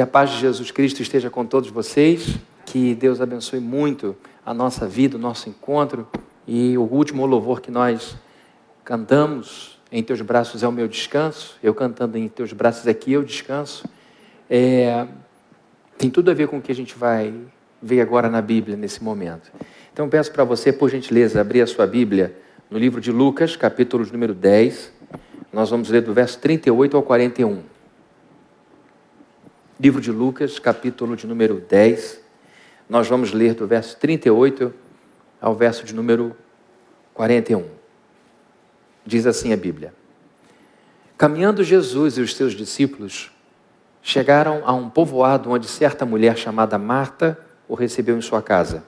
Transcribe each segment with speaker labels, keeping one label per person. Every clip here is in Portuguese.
Speaker 1: Que a paz de Jesus Cristo esteja com todos vocês. Que Deus abençoe muito a nossa vida, o nosso encontro. E o último louvor que nós cantamos, Em Teus Braços é o meu descanso. Eu cantando Em Teus Braços aqui eu descanso. É, tem tudo a ver com o que a gente vai ver agora na Bíblia nesse momento. Então peço para você, por gentileza, abrir a sua Bíblia no livro de Lucas, capítulo número 10. Nós vamos ler do verso 38 ao 41. Livro de Lucas, capítulo de número 10. Nós vamos ler do verso 38 ao verso de número 41. Diz assim a Bíblia: Caminhando Jesus e os seus discípulos chegaram a um povoado onde certa mulher chamada Marta o recebeu em sua casa.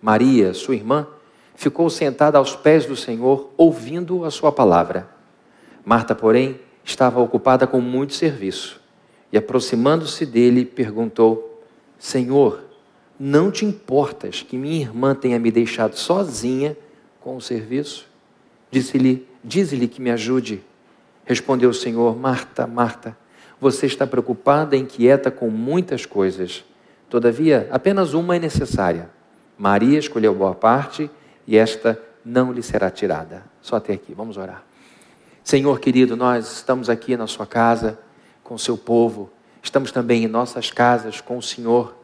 Speaker 1: Maria, sua irmã, ficou sentada aos pés do Senhor, ouvindo a sua palavra. Marta, porém, estava ocupada com muito serviço e, aproximando-se dele, perguntou: Senhor, não te importas que minha irmã tenha me deixado sozinha com o serviço? Disse-lhe: Dize-lhe que me ajude. Respondeu o Senhor: Marta, Marta, você está preocupada e inquieta com muitas coisas. Todavia, apenas uma é necessária. Maria escolheu boa parte e esta não lhe será tirada. Só até aqui, vamos orar. Senhor querido, nós estamos aqui na sua casa com seu povo, estamos também em nossas casas com o Senhor.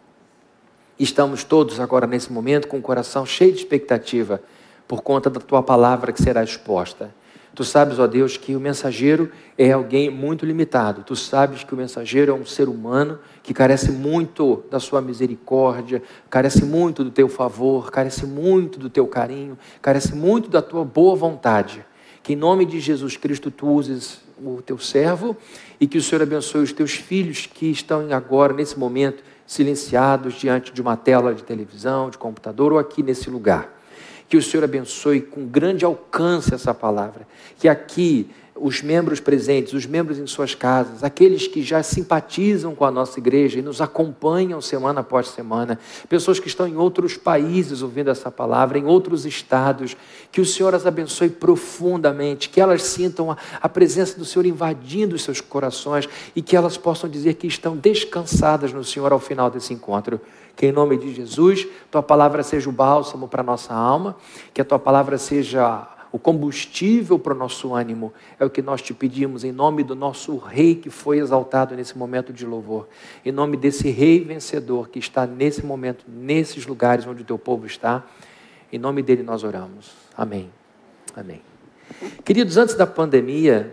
Speaker 1: Estamos todos agora nesse momento com o coração cheio de expectativa por conta da tua palavra que será exposta. Tu sabes, ó Deus, que o mensageiro é alguém muito limitado. Tu sabes que o mensageiro é um ser humano que carece muito da sua misericórdia, carece muito do teu favor, carece muito do teu carinho, carece muito da tua boa vontade. Que em nome de Jesus Cristo tu uses o teu servo e que o Senhor abençoe os teus filhos que estão agora, nesse momento, silenciados diante de uma tela de televisão, de computador ou aqui nesse lugar. Que o Senhor abençoe com grande alcance essa palavra. Que aqui os membros presentes, os membros em suas casas, aqueles que já simpatizam com a nossa igreja e nos acompanham semana após semana, pessoas que estão em outros países ouvindo essa palavra, em outros estados, que o Senhor as abençoe profundamente, que elas sintam a, a presença do Senhor invadindo os seus corações e que elas possam dizer que estão descansadas no Senhor ao final desse encontro. Que em nome de Jesus, tua palavra seja o bálsamo para a nossa alma, que a tua palavra seja o combustível para o nosso ânimo. É o que nós te pedimos em nome do nosso Rei que foi exaltado nesse momento de louvor. Em nome desse Rei vencedor que está nesse momento, nesses lugares onde o teu povo está. Em nome dele nós oramos. Amém. Amém. Queridos, antes da pandemia,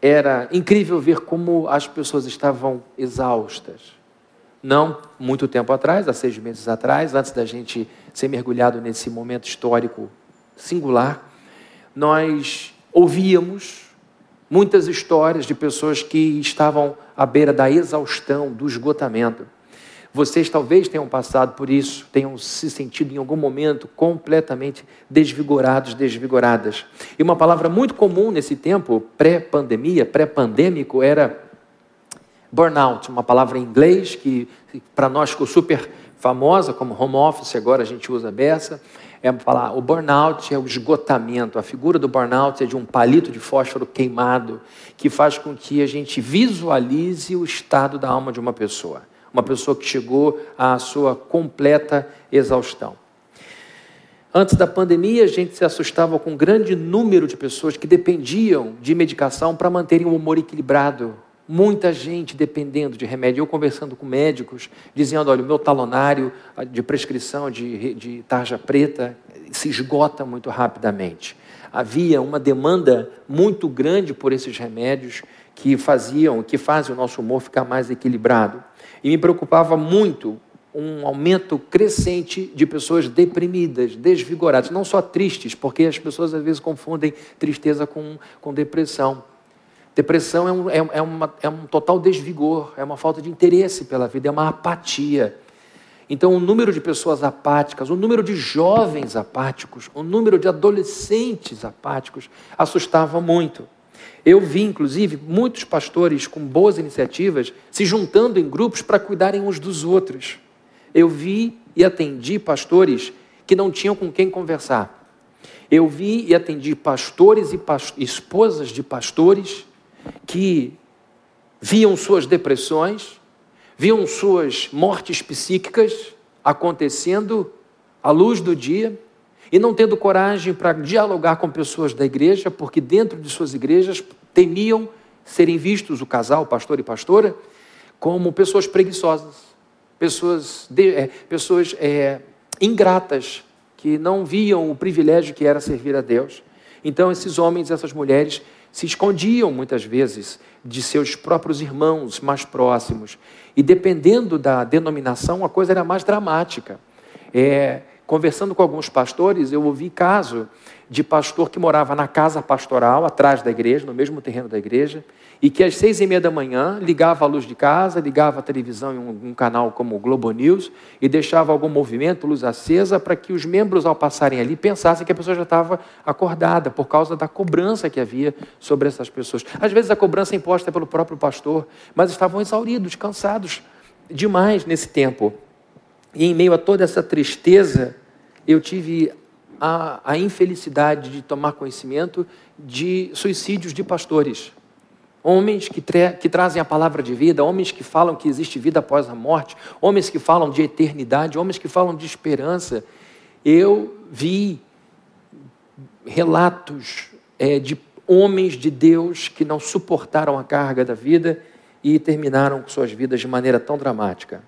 Speaker 1: era incrível ver como as pessoas estavam exaustas. Não muito tempo atrás, há seis meses atrás, antes da gente ser mergulhado nesse momento histórico singular, nós ouvíamos muitas histórias de pessoas que estavam à beira da exaustão, do esgotamento. Vocês talvez tenham passado por isso, tenham se sentido em algum momento completamente desvigorados, desvigoradas. E uma palavra muito comum nesse tempo, pré-pandemia, pré-pandêmico, era burnout, uma palavra em inglês que para nós ficou super famosa, como home office, agora a gente usa beça é falar, o burnout é o esgotamento. A figura do burnout é de um palito de fósforo queimado, que faz com que a gente visualize o estado da alma de uma pessoa. Uma pessoa que chegou à sua completa exaustão. Antes da pandemia, a gente se assustava com um grande número de pessoas que dependiam de medicação para manterem o humor equilibrado, Muita gente dependendo de remédio. Eu conversando com médicos, dizendo: olha, o meu talonário de prescrição de, de tarja preta se esgota muito rapidamente. Havia uma demanda muito grande por esses remédios que faziam, que fazem o nosso humor ficar mais equilibrado. E me preocupava muito um aumento crescente de pessoas deprimidas, desvigoradas, não só tristes, porque as pessoas às vezes confundem tristeza com, com depressão. Depressão é um, é, é, uma, é um total desvigor, é uma falta de interesse pela vida, é uma apatia. Então, o número de pessoas apáticas, o número de jovens apáticos, o número de adolescentes apáticos assustava muito. Eu vi, inclusive, muitos pastores com boas iniciativas se juntando em grupos para cuidarem uns dos outros. Eu vi e atendi pastores que não tinham com quem conversar. Eu vi e atendi pastores e esposas de pastores que viam suas depressões viam suas mortes psíquicas acontecendo à luz do dia e não tendo coragem para dialogar com pessoas da igreja, porque dentro de suas igrejas temiam serem vistos o casal, pastor e pastora, como pessoas preguiçosas, pessoas, de, é, pessoas é, ingratas, que não viam o privilégio que era servir a Deus. Então, esses homens, essas mulheres, se escondiam muitas vezes de seus próprios irmãos mais próximos. E dependendo da denominação, a coisa era mais dramática. É, conversando com alguns pastores, eu ouvi caso de pastor que morava na casa pastoral, atrás da igreja, no mesmo terreno da igreja, e que às seis e meia da manhã ligava a luz de casa, ligava a televisão em um, um canal como o Globo News e deixava algum movimento, luz acesa, para que os membros, ao passarem ali, pensassem que a pessoa já estava acordada, por causa da cobrança que havia sobre essas pessoas. Às vezes a cobrança é imposta pelo próprio pastor, mas estavam exauridos, cansados demais nesse tempo. E em meio a toda essa tristeza, eu tive a, a infelicidade de tomar conhecimento de suicídios de pastores homens que, que, trazem a palavra de vida, homens que falam que existe vida após a morte, homens que falam de eternidade, homens que falam de esperança. Eu vi relatos é, de homens de Deus que não suportaram a carga da vida e terminaram suas vidas de maneira tão dramática.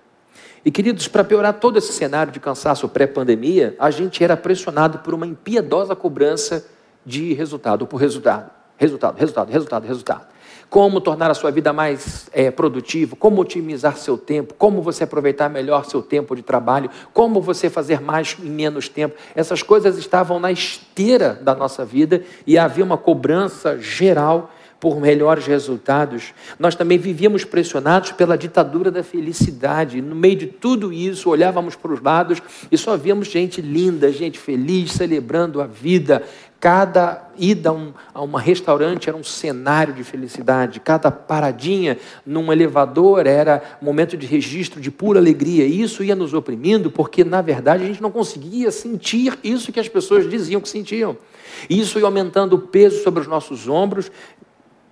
Speaker 1: E queridos, para piorar todo esse cenário de cansaço pré-pandemia, a gente era pressionado por uma impiedosa cobrança de resultado, por resultado, resultado, resultado, resultado, resultado como tornar a sua vida mais é, produtiva, como otimizar seu tempo, como você aproveitar melhor seu tempo de trabalho, como você fazer mais em menos tempo. Essas coisas estavam na esteira da nossa vida e havia uma cobrança geral por melhores resultados. Nós também vivíamos pressionados pela ditadura da felicidade. No meio de tudo isso, olhávamos para os lados e só víamos gente linda, gente feliz, celebrando a vida. Cada ida a um, a um restaurante era um cenário de felicidade. Cada paradinha num elevador era momento de registro de pura alegria. E isso ia nos oprimindo, porque, na verdade, a gente não conseguia sentir isso que as pessoas diziam que sentiam. Isso ia aumentando o peso sobre os nossos ombros,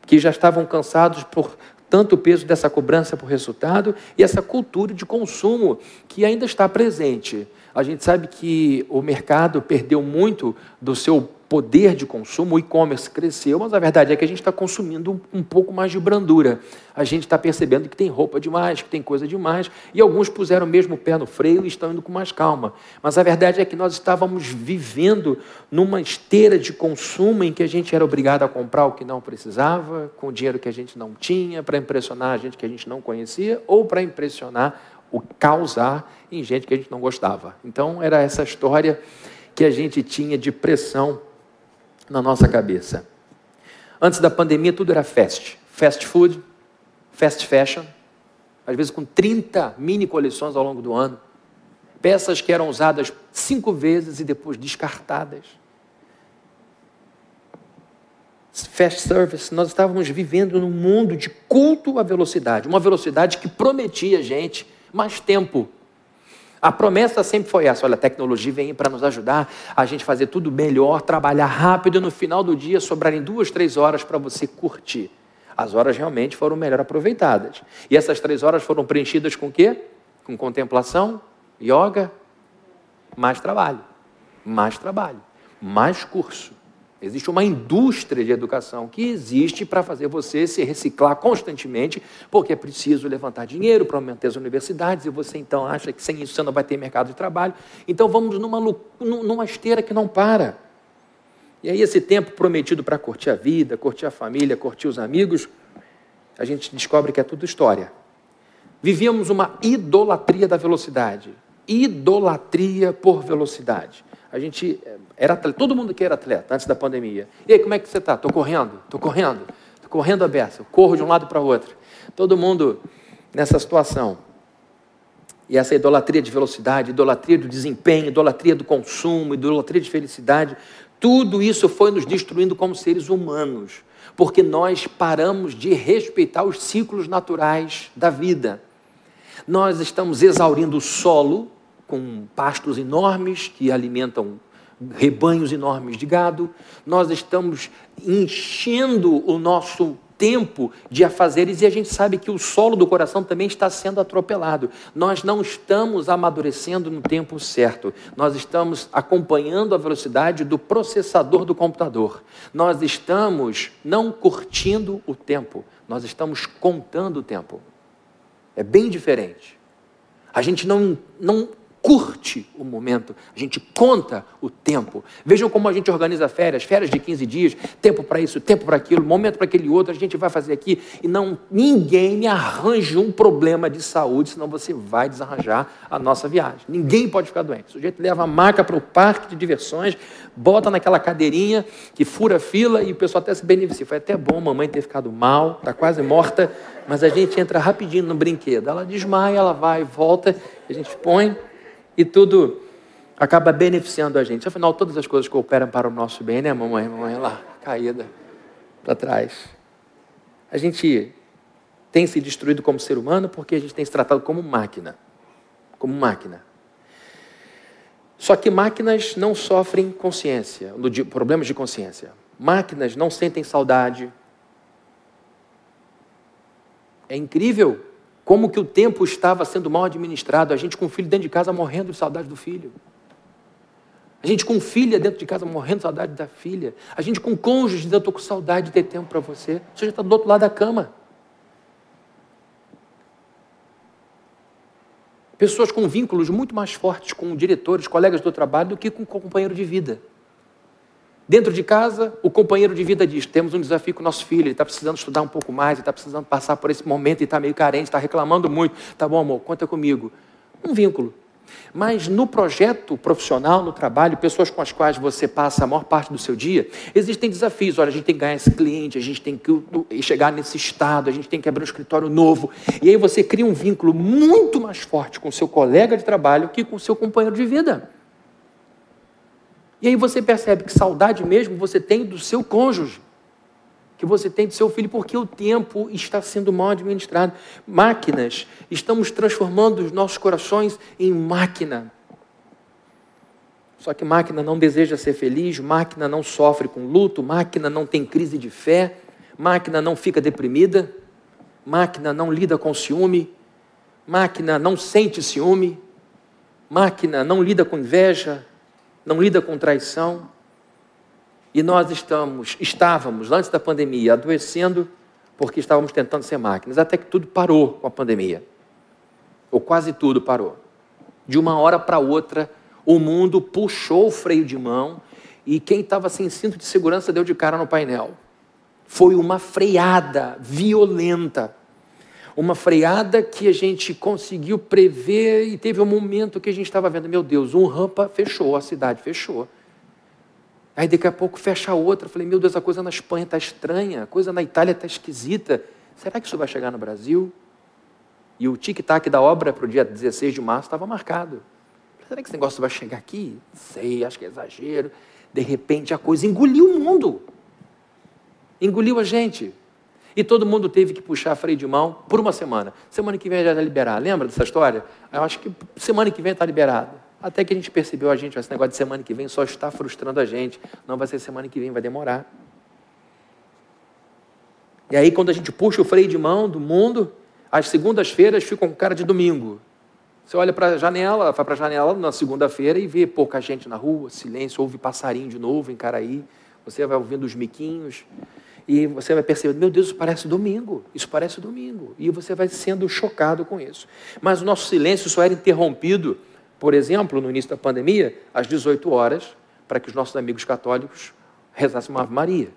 Speaker 1: que já estavam cansados por tanto peso dessa cobrança por resultado e essa cultura de consumo que ainda está presente. A gente sabe que o mercado perdeu muito do seu poder de consumo, o e-commerce cresceu, mas a verdade é que a gente está consumindo um, pouco mais de brandura. A gente está percebendo que tem roupa demais, que tem coisa demais, e alguns puseram mesmo o pé no freio e estão indo com mais calma. Mas a verdade é que nós estávamos vivendo numa esteira de consumo em que a gente era obrigado a comprar o que não precisava, com dinheiro que a gente não tinha, para impressionar a gente que a gente não conhecia, ou para impressionar, o causar em gente que a gente não gostava. Então era essa história que a gente tinha de pressão na nossa cabeça. Antes da pandemia, tudo era fast. Fast food, fast fashion, às vezes com 30 mini coleções ao longo do ano. Peças que eram usadas cinco vezes e depois descartadas. Fast service, nós estávamos vivendo num mundo de culto à velocidade, uma velocidade que prometia a gente mais tempo a promessa sempre foi essa: olha, a tecnologia vem para nos ajudar a gente fazer tudo melhor, trabalhar rápido e no final do dia sobrarem duas, três horas para você curtir. As horas realmente foram melhor aproveitadas. E essas três horas foram preenchidas com o quê? Com contemplação, yoga, mais trabalho, mais trabalho, mais curso, Existe uma indústria de educação que existe para fazer você se reciclar constantemente, porque é preciso levantar dinheiro para manter as universidades, e você então acha que sem isso você não vai ter mercado de trabalho. Então vamos numa, numa esteira que não para. E aí, esse tempo prometido para curtir a vida, curtir a família, curtir os amigos, a gente descobre que é tudo história. Vivíamos uma idolatria da velocidade idolatria por velocidade. A gente eh, era atleta, todo mundo que era atleta antes da pandemia. E aí, como é que você está? Estou correndo, estou correndo, estou correndo a beça, corro de um lado para o outro. Todo mundo nessa situação. E essa idolatria de velocidade, idolatria do desempenho, idolatria do consumo, idolatria de felicidade, tudo isso foi nos destruindo como seres humanos, porque nós paramos de respeitar os ciclos naturais da vida. Nós estamos exaurindo o solo, com pastos enormes que alimentam rebanhos enormes de gado, nós estamos enchendo o nosso tempo de afazeres e a gente sabe que o solo do coração também está sendo atropelado. Nós não estamos amadurecendo no tempo certo. Nós estamos acompanhando a velocidade do processador do computador. Nós estamos não curtindo o tempo, nós estamos contando o tempo. É bem diferente. A gente não, não curte o momento, a gente conta o tempo. Vejam como a gente organiza férias, férias de 15 dias, tempo para isso, tempo para aquilo, momento para aquele outro, a gente vai fazer aqui e não ninguém me arranja um problema de saúde, senão você vai desarranjar a nossa viagem. Ninguém pode ficar doente. O sujeito leva a maca para o parque de diversões, bota naquela cadeirinha que fura fila e o pessoal até se beneficia. Foi até bom mamãe ter ficado mal, está quase morta, mas a gente entra rapidinho no brinquedo. Ela desmaia, ela vai, volta, a gente põe e tudo acaba beneficiando a gente. Afinal, todas as coisas cooperam para o nosso bem, né, mamãe? Mamãe lá, caída para trás. A gente tem se destruído como ser humano porque a gente tem se tratado como máquina. Como máquina. Só que máquinas não sofrem consciência, problemas de consciência. Máquinas não sentem saudade. É incrível como que o tempo estava sendo mal administrado, a gente com o filho dentro de casa morrendo de saudade do filho. A gente com filha dentro de casa morrendo de saudade da filha. A gente com cônjuge dizendo, estou com saudade de ter tempo para você. Você já está do outro lado da cama. Pessoas com vínculos muito mais fortes com diretores, colegas do trabalho, do que com companheiro de vida. Dentro de casa, o companheiro de vida diz: temos um desafio com o nosso filho, ele está precisando estudar um pouco mais, ele está precisando passar por esse momento, ele está meio carente, está reclamando muito. Tá bom, amor, conta comigo. Um vínculo. Mas no projeto profissional, no trabalho, pessoas com as quais você passa a maior parte do seu dia, existem desafios. Olha, a gente tem que ganhar esse cliente, a gente tem que chegar nesse estado, a gente tem que abrir um escritório novo. E aí você cria um vínculo muito mais forte com o seu colega de trabalho que com o seu companheiro de vida. E aí você percebe que saudade mesmo você tem do seu cônjuge, que você tem do seu filho, porque o tempo está sendo mal administrado. Máquinas, estamos transformando os nossos corações em máquina. Só que máquina não deseja ser feliz, máquina não sofre com luto, máquina não tem crise de fé, máquina não fica deprimida, máquina não lida com ciúme, máquina não sente ciúme, máquina não lida com inveja, não lida com traição. E nós estamos, estávamos, antes da pandemia, adoecendo porque estávamos tentando ser máquinas, até que tudo parou com a pandemia. Ou quase tudo parou. De uma hora para outra, o mundo puxou o freio de mão e quem estava sem cinto de segurança deu de cara no painel. Foi uma freada violenta uma freada que a gente conseguiu prever e teve um momento que a gente estava vendo, meu Deus, um rampa fechou, a cidade fechou. Aí daqui a pouco fecha outra. Falei, meu Deus, a coisa na Espanha está estranha, a coisa na Itália está esquisita. Será que isso vai chegar no Brasil? E o tic-tac da obra para o dia 16 de março estava marcado. Será que esse negócio vai chegar aqui? Sei, acho que é exagero. De repente a coisa engoliu o mundo. Engoliu a gente. E todo mundo teve que puxar freio de mão por uma semana. Semana que vem já está liberado. Lembra dessa história? Eu acho que semana que vem está liberado. Até que a gente percebeu, a gente, esse negócio de semana que vem só está frustrando a gente. Não vai ser semana que vem, vai demorar. E aí, quando a gente puxa o freio de mão do mundo, as segundas-feiras ficam com cara de domingo. Você olha para a janela, vai para a janela na segunda-feira e vê pouca gente na rua, silêncio, ouve passarinho de novo em Caraí. Você vai ouvindo os miquinhos. E você vai perceber, meu Deus, isso parece domingo, isso parece domingo. E você vai sendo chocado com isso. Mas o nosso silêncio só era interrompido, por exemplo, no início da pandemia, às 18 horas, para que os nossos amigos católicos rezassem uma Ave Maria.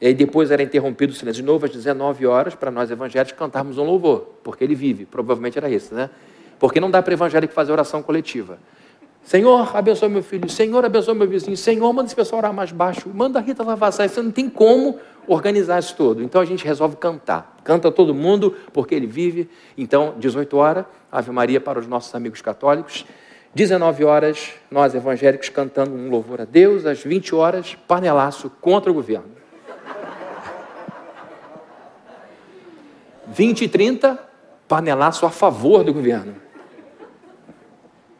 Speaker 1: E aí depois era interrompido o silêncio de novo às 19 horas para nós evangélicos cantarmos um louvor, porque ele vive. Provavelmente era isso, né? Porque não dá para evangélico fazer oração coletiva. Senhor, abençoe meu filho. Senhor, abençoe meu vizinho. Senhor, manda esse pessoal orar mais baixo. Manda a Rita lavar saia. Você não tem como organizar isso todo. Então a gente resolve cantar. Canta todo mundo, porque ele vive. Então, 18 horas, Ave Maria para os nossos amigos católicos. 19 horas, nós evangélicos cantando um louvor a Deus. Às 20 horas, panelaço contra o governo. 20 e 30, panelaço a favor do governo.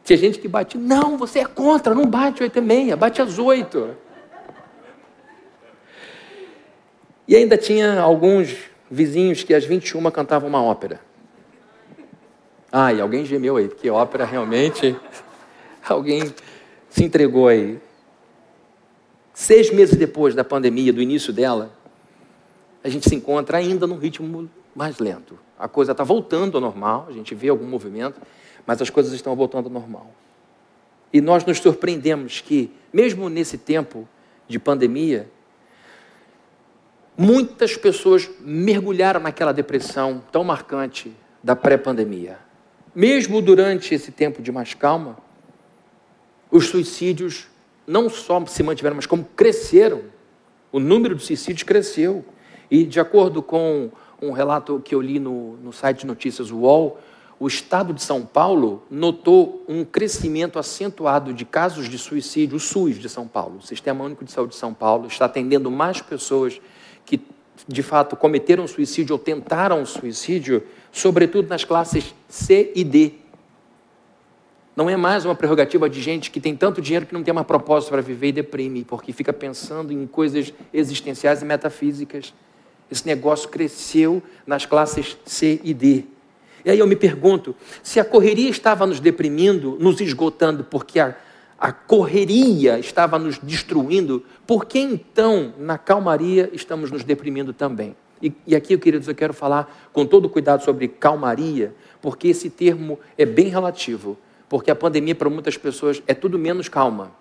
Speaker 1: Tinha gente que bate, não, você é contra, não bate oito e meia, bate às oito. E ainda tinha alguns vizinhos que às 21 cantavam uma ópera. Ah, e alguém gemeu aí, porque ópera realmente. Alguém se entregou aí. Seis meses depois da pandemia, do início dela, a gente se encontra ainda num ritmo mais lento. A coisa está voltando ao normal, a gente vê algum movimento, mas as coisas estão voltando ao normal. E nós nos surpreendemos que, mesmo nesse tempo de pandemia, muitas pessoas mergulharam naquela depressão tão marcante da pré-pandemia. Mesmo durante esse tempo de mais calma, os suicídios não só se mantiveram, mas como cresceram. O número de suicídios cresceu. E, de acordo com um relato que eu li no, no site de notícias UOL, o estado de São Paulo notou um crescimento acentuado de casos de suicídio, o SUS de São Paulo, o Sistema Único de Saúde de São Paulo, está atendendo mais pessoas que, de fato, cometeram suicídio ou tentaram suicídio, sobretudo nas classes C e D. Não é mais uma prerrogativa de gente que tem tanto dinheiro que não tem uma propósito para viver e deprime, porque fica pensando em coisas existenciais e metafísicas. Esse negócio cresceu nas classes C e D. E aí eu me pergunto: se a correria estava nos deprimindo, nos esgotando, porque a, a correria estava nos destruindo, por que então, na calmaria, estamos nos deprimindo também? E, e aqui, queridos, eu quero falar com todo cuidado sobre calmaria, porque esse termo é bem relativo, porque a pandemia para muitas pessoas é tudo menos calma.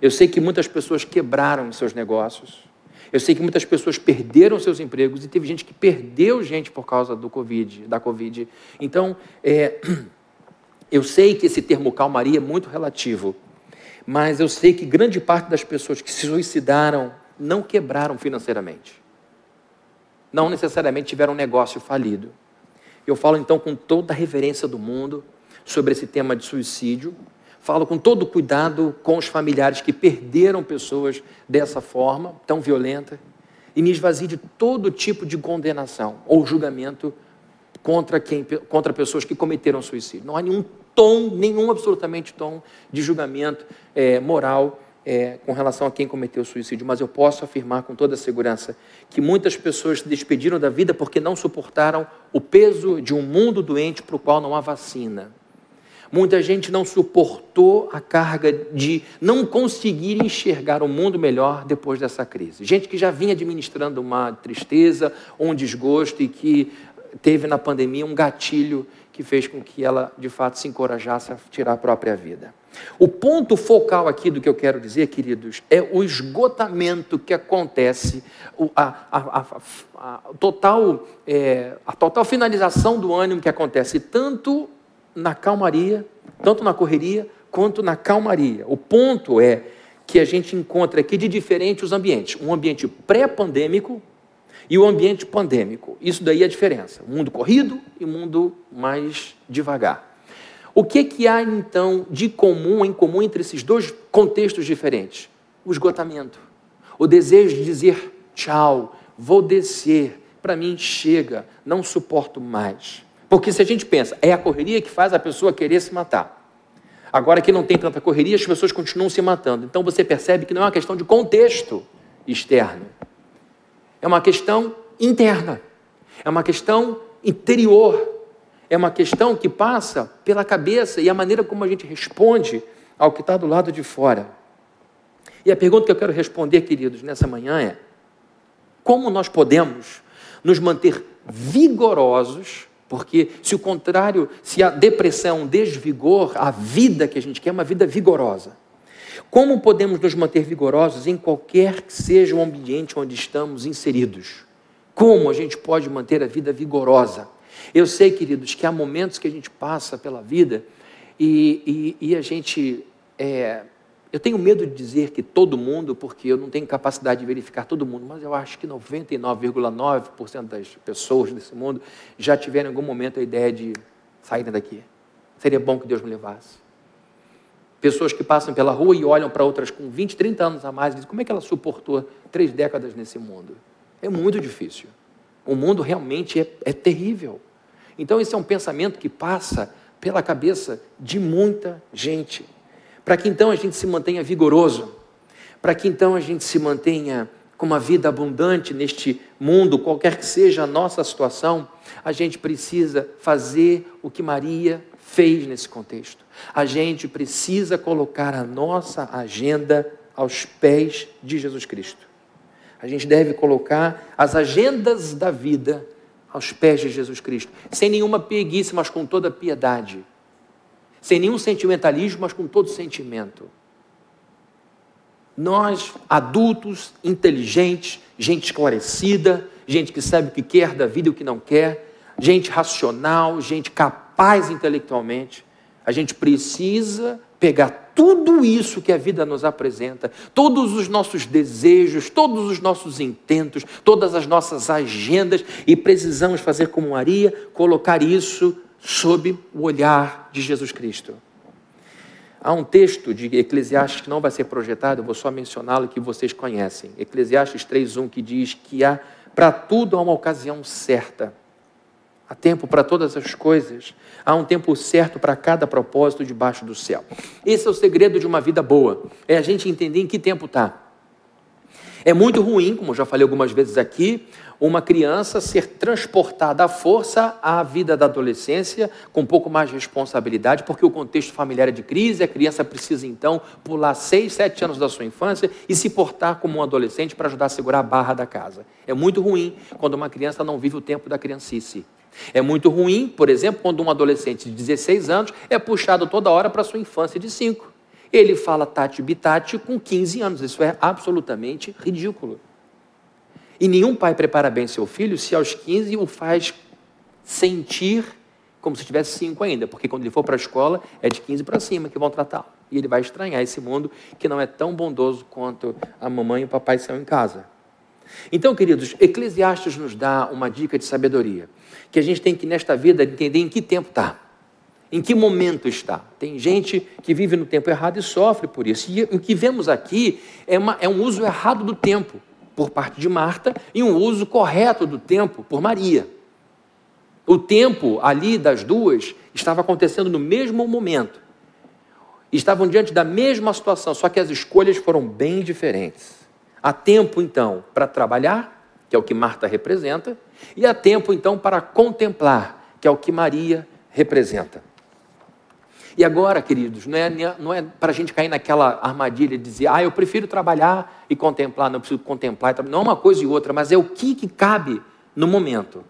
Speaker 1: Eu sei que muitas pessoas quebraram seus negócios, eu sei que muitas pessoas perderam seus empregos e teve gente que perdeu gente por causa do Covid, da Covid. Então, é, eu sei que esse termo calmaria é muito relativo, mas eu sei que grande parte das pessoas que se suicidaram não quebraram financeiramente. Não necessariamente tiveram um negócio falido. Eu falo então com toda a reverência do mundo sobre esse tema de suicídio, Falo com todo cuidado com os familiares que perderam pessoas dessa forma, tão violenta, e me esvazie de todo tipo de condenação ou julgamento contra, quem, contra pessoas que cometeram suicídio. Não há nenhum tom, nenhum absolutamente tom de julgamento é, moral é, com relação a quem cometeu suicídio, mas eu posso afirmar com toda segurança que muitas pessoas se despediram da vida porque não suportaram o peso de um mundo doente para o qual não há vacina. Muita gente não suportou a carga de não conseguir enxergar o mundo melhor depois dessa crise. Gente que já vinha administrando uma tristeza, um desgosto e que teve na pandemia um gatilho que fez com que ela de fato se encorajasse a tirar a própria vida. O ponto focal aqui do que eu quero dizer, queridos, é o esgotamento que acontece, a, a, a, a total, é, a total finalização do ânimo que acontece tanto na calmaria, tanto na correria quanto na calmaria. O ponto é que a gente encontra aqui de diferente os ambientes. Um ambiente pré-pandêmico e o um ambiente pandêmico. Isso daí é a diferença. Mundo corrido e mundo mais devagar. O que, que há então de comum, em comum entre esses dois contextos diferentes? O esgotamento. O desejo de dizer tchau, vou descer, para mim chega, não suporto mais. Porque se a gente pensa, é a correria que faz a pessoa querer se matar. Agora que não tem tanta correria, as pessoas continuam se matando. Então você percebe que não é uma questão de contexto externo. É uma questão interna. É uma questão interior. É uma questão que passa pela cabeça e a maneira como a gente responde ao que está do lado de fora. E a pergunta que eu quero responder, queridos, nessa manhã é: como nós podemos nos manter vigorosos porque se o contrário, se a depressão, é desvigor, a vida que a gente quer é uma vida vigorosa. Como podemos nos manter vigorosos em qualquer que seja o ambiente onde estamos inseridos? Como a gente pode manter a vida vigorosa? Eu sei, queridos, que há momentos que a gente passa pela vida e, e, e a gente é, eu tenho medo de dizer que todo mundo, porque eu não tenho capacidade de verificar todo mundo, mas eu acho que 99,9% das pessoas desse mundo já tiveram em algum momento a ideia de saírem daqui. Seria bom que Deus me levasse. Pessoas que passam pela rua e olham para outras com 20, 30 anos a mais e dizem: como é que ela suportou três décadas nesse mundo? É muito difícil. O mundo realmente é, é terrível. Então, esse é um pensamento que passa pela cabeça de muita gente para que então a gente se mantenha vigoroso, para que então a gente se mantenha com uma vida abundante neste mundo, qualquer que seja a nossa situação, a gente precisa fazer o que Maria fez nesse contexto. A gente precisa colocar a nossa agenda aos pés de Jesus Cristo. A gente deve colocar as agendas da vida aos pés de Jesus Cristo, sem nenhuma preguiça, mas com toda piedade, sem nenhum sentimentalismo, mas com todo sentimento. Nós, adultos, inteligentes, gente esclarecida, gente que sabe o que quer da vida e o que não quer, gente racional, gente capaz intelectualmente, a gente precisa pegar tudo isso que a vida nos apresenta, todos os nossos desejos, todos os nossos intentos, todas as nossas agendas, e precisamos fazer como Maria, colocar isso sob o olhar de Jesus Cristo. Há um texto de Eclesiastes que não vai ser projetado, eu vou só mencioná-lo que vocês conhecem. Eclesiastes 3:1 que diz que há para tudo há uma ocasião certa. Há tempo para todas as coisas. Há um tempo certo para cada propósito debaixo do céu. Esse é o segredo de uma vida boa. É a gente entender em que tempo está. É muito ruim, como já falei algumas vezes aqui, uma criança ser transportada à força à vida da adolescência com um pouco mais de responsabilidade, porque o contexto familiar é de crise, a criança precisa então pular seis, sete anos da sua infância e se portar como um adolescente para ajudar a segurar a barra da casa. É muito ruim quando uma criança não vive o tempo da criancice. É muito ruim, por exemplo, quando um adolescente de 16 anos é puxado toda hora para a sua infância de 5. Ele fala tati bitati com 15 anos. Isso é absolutamente ridículo. E nenhum pai prepara bem seu filho se aos 15 o faz sentir como se tivesse 5 ainda, porque quando ele for para a escola é de 15 para cima que vão tratá-lo. E ele vai estranhar esse mundo que não é tão bondoso quanto a mamãe e o papai são em casa. Então, queridos, Eclesiastes nos dá uma dica de sabedoria, que a gente tem que nesta vida entender em que tempo está. Em que momento está? Tem gente que vive no tempo errado e sofre por isso. E o que vemos aqui é, uma, é um uso errado do tempo por parte de Marta e um uso correto do tempo por Maria. O tempo ali das duas estava acontecendo no mesmo momento. Estavam diante da mesma situação, só que as escolhas foram bem diferentes. Há tempo, então, para trabalhar, que é o que Marta representa, e há tempo, então, para contemplar, que é o que Maria representa. E agora, queridos, não é, não é para a gente cair naquela armadilha de dizer, ah, eu prefiro trabalhar e contemplar, não preciso contemplar. Não é uma coisa e outra, mas é o que, que cabe no momento.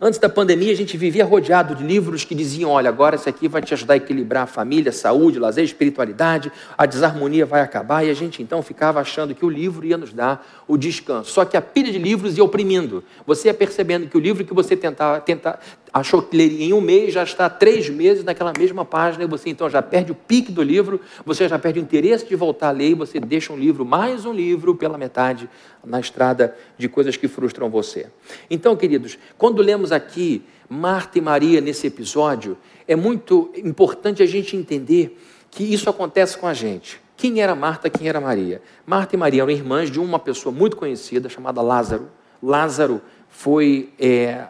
Speaker 1: Antes da pandemia, a gente vivia rodeado de livros que diziam: olha, agora esse aqui vai te ajudar a equilibrar a família, saúde, lazer, espiritualidade, a desarmonia vai acabar. E a gente então ficava achando que o livro ia nos dar o descanso. Só que a pilha de livros ia oprimindo. Você ia percebendo que o livro que você tentava, tenta, achou que leria em um mês, já está três meses naquela mesma página, e você então já perde o pique do livro, você já perde o interesse de voltar a ler, e você deixa um livro, mais um livro, pela metade, na estrada de coisas que frustram você. Então, queridos, quando lemos aqui Marta e Maria nesse episódio, é muito importante a gente entender que isso acontece com a gente. Quem era Marta, quem era Maria? Marta e Maria eram irmãs de uma pessoa muito conhecida chamada Lázaro. Lázaro foi é,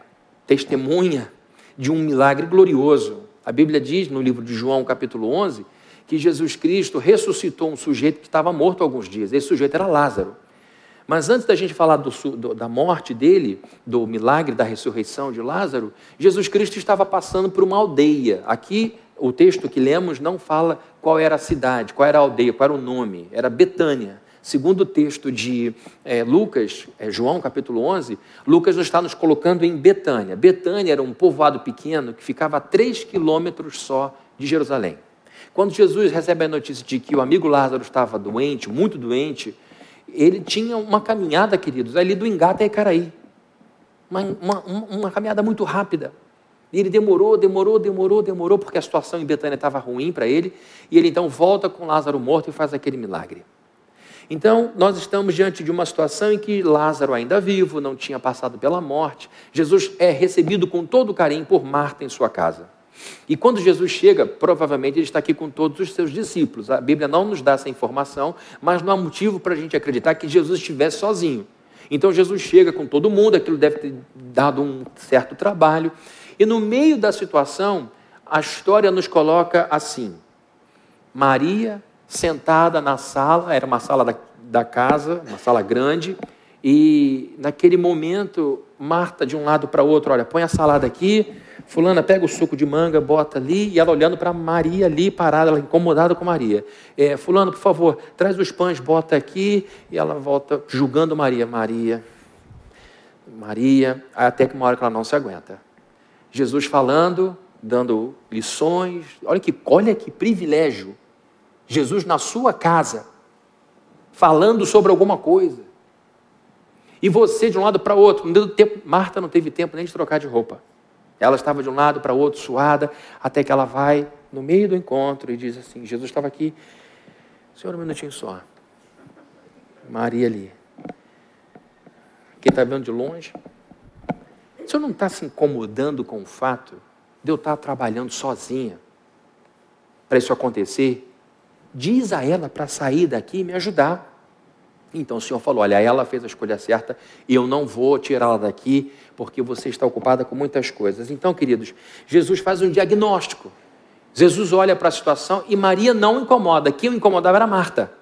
Speaker 1: testemunha de um milagre glorioso. A Bíblia diz no livro de João, capítulo 11, que Jesus Cristo ressuscitou um sujeito que estava morto alguns dias. Esse sujeito era Lázaro. Mas antes da gente falar do, do, da morte dele, do milagre da ressurreição de Lázaro, Jesus Cristo estava passando por uma aldeia. Aqui, o texto que lemos não fala qual era a cidade, qual era a aldeia, qual era o nome. Era Betânia. Segundo o texto de é, Lucas, é, João capítulo 11, Lucas está nos colocando em Betânia. Betânia era um povoado pequeno que ficava a três quilômetros só de Jerusalém. Quando Jesus recebe a notícia de que o amigo Lázaro estava doente, muito doente, ele tinha uma caminhada, queridos, ali do Engata a Icaraí. Uma, uma, uma caminhada muito rápida. E ele demorou, demorou, demorou, demorou, porque a situação em Betânia estava ruim para ele. E ele então volta com Lázaro morto e faz aquele milagre. Então, nós estamos diante de uma situação em que Lázaro, ainda vivo, não tinha passado pela morte. Jesus é recebido com todo carinho por Marta em sua casa. E quando Jesus chega, provavelmente ele está aqui com todos os seus discípulos. A Bíblia não nos dá essa informação, mas não há motivo para a gente acreditar que Jesus estivesse sozinho. Então Jesus chega com todo mundo, aquilo deve ter dado um certo trabalho. E no meio da situação, a história nos coloca assim: Maria sentada na sala, era uma sala da, da casa, uma sala grande, E naquele momento, Marta de um lado para o outro, olha, põe a salada aqui, fulana pega o suco de manga, bota ali, e ela olhando para Maria ali parada, ela incomodada com Maria. É, fulano, por favor, traz os pães, bota aqui, e ela volta julgando Maria. Maria, Maria, até que uma hora que ela não se aguenta. Jesus falando, dando lições, olha que, olha que privilégio. Jesus na sua casa, falando sobre alguma coisa. E você de um lado para outro, não deu tempo, Marta não teve tempo nem de trocar de roupa. Ela estava de um lado para outro, suada, até que ela vai no meio do encontro e diz assim: Jesus estava aqui, Senhor, um minutinho só. Maria ali. Quem está vendo de longe? O senhor não está se incomodando com o fato de eu estar trabalhando sozinha para isso acontecer? Diz a ela para sair daqui e me ajudar. Então o Senhor falou: Olha, ela fez a escolha certa e eu não vou tirá-la daqui porque você está ocupada com muitas coisas. Então, queridos, Jesus faz um diagnóstico. Jesus olha para a situação e Maria não incomoda. Quem o incomodava era Marta.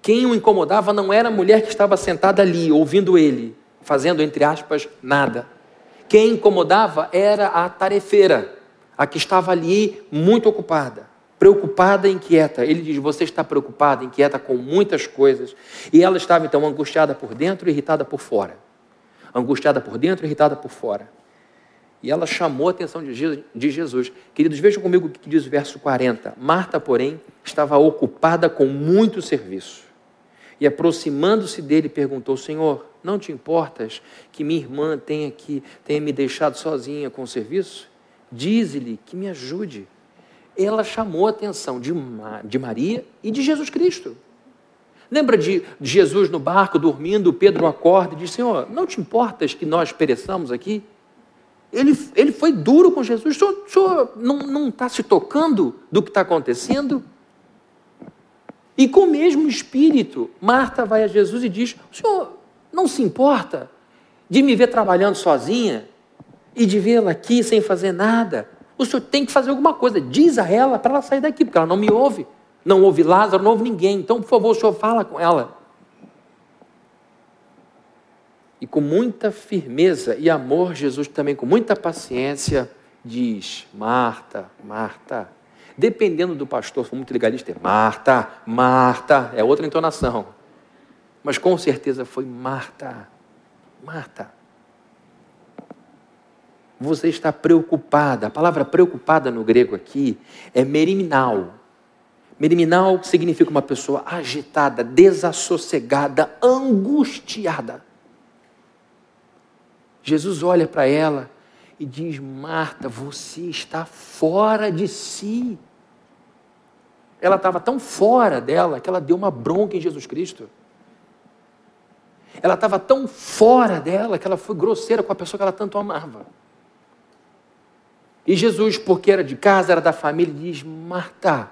Speaker 1: Quem o incomodava não era a mulher que estava sentada ali, ouvindo ele, fazendo, entre aspas, nada. Quem incomodava era a tarefeira, a que estava ali muito ocupada preocupada e inquieta. Ele diz: Você está preocupada, inquieta com muitas coisas. E ela estava então angustiada por dentro e irritada por fora. Angustiada por dentro e irritada por fora. E ela chamou a atenção de Jesus. Queridos, vejam comigo o que diz o verso 40. Marta, porém, estava ocupada com muito serviço. E aproximando-se dele, perguntou: Senhor, não te importas que minha irmã tenha, que, tenha me deixado sozinha com o serviço? Dize-lhe que me ajude ela chamou a atenção de, de Maria e de Jesus Cristo. Lembra de, Jesus no barco dormindo, Pedro acorda e diz: Senhor, não te importas que nós pereçamos aqui? Ele, ele foi duro com Jesus. O senhor, o senhor não está se tocando do que está acontecendo? E com o mesmo espírito, Marta vai a Jesus e diz: O senhor não se importa de me ver trabalhando sozinha e de vê-la aqui sem fazer nada? O senhor tem que fazer alguma coisa. Diz a ela para ela sair daqui, porque ela não me ouve. Não ouve Lázaro, não ouve ninguém. Então, por favor, o senhor fala com ela. E com muita firmeza e amor, Jesus também com muita paciência diz: Marta, Marta. Dependendo do pastor, for muito legalista, é Marta, Marta, é outra entonação. Mas com certeza foi Marta, Marta você está preocupada. A palavra preocupada no grego aqui é meriminal. Meriminal significa uma pessoa agitada, desassossegada, angustiada. Jesus olha para ela e diz: Marta, você está fora de si. Ela estava tão fora dela que ela deu uma bronca em Jesus Cristo. Ela estava tão fora dela que ela foi grosseira com a pessoa que ela tanto amava. E Jesus, porque era de casa, era da família, diz: Marta,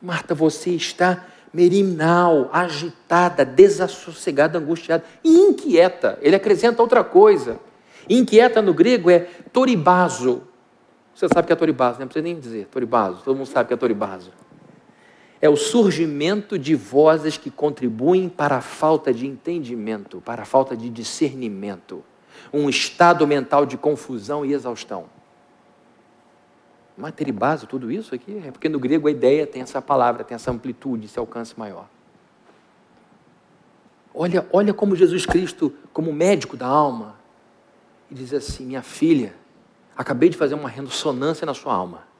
Speaker 1: Marta, você está meriminal, agitada, desassossegada, angustiada e inquieta. Ele acrescenta outra coisa. Inquieta no grego é toribazo. Você sabe que é toribazo, não precisa nem dizer toribazo, todo mundo sabe que é toribazo. É o surgimento de vozes que contribuem para a falta de entendimento, para a falta de discernimento, um estado mental de confusão e exaustão. Materibase, tudo isso aqui, é porque no grego a ideia tem essa palavra, tem essa amplitude, esse alcance maior. Olha, olha como Jesus Cristo, como médico da alma, e diz assim: minha filha, acabei de fazer uma ressonância na sua alma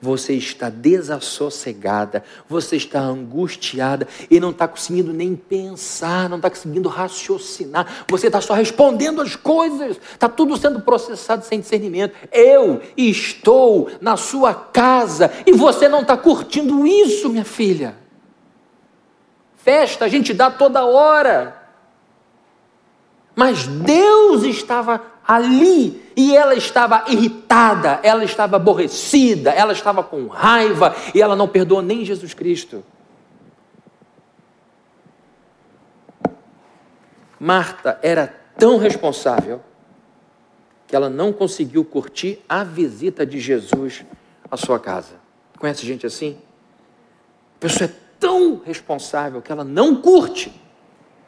Speaker 1: você está desassossegada, você está angustiada e não está conseguindo nem pensar, não está conseguindo raciocinar, você está só respondendo as coisas, está tudo sendo processado sem discernimento. Eu estou na sua casa e você não está curtindo isso, minha filha. Festa a gente dá toda hora. Mas Deus estava ali e ela estava irritada, ela estava aborrecida, ela estava com raiva e ela não perdoou nem Jesus Cristo. Marta era tão responsável que ela não conseguiu curtir a visita de Jesus à sua casa. Conhece gente assim? A pessoa é tão responsável que ela não curte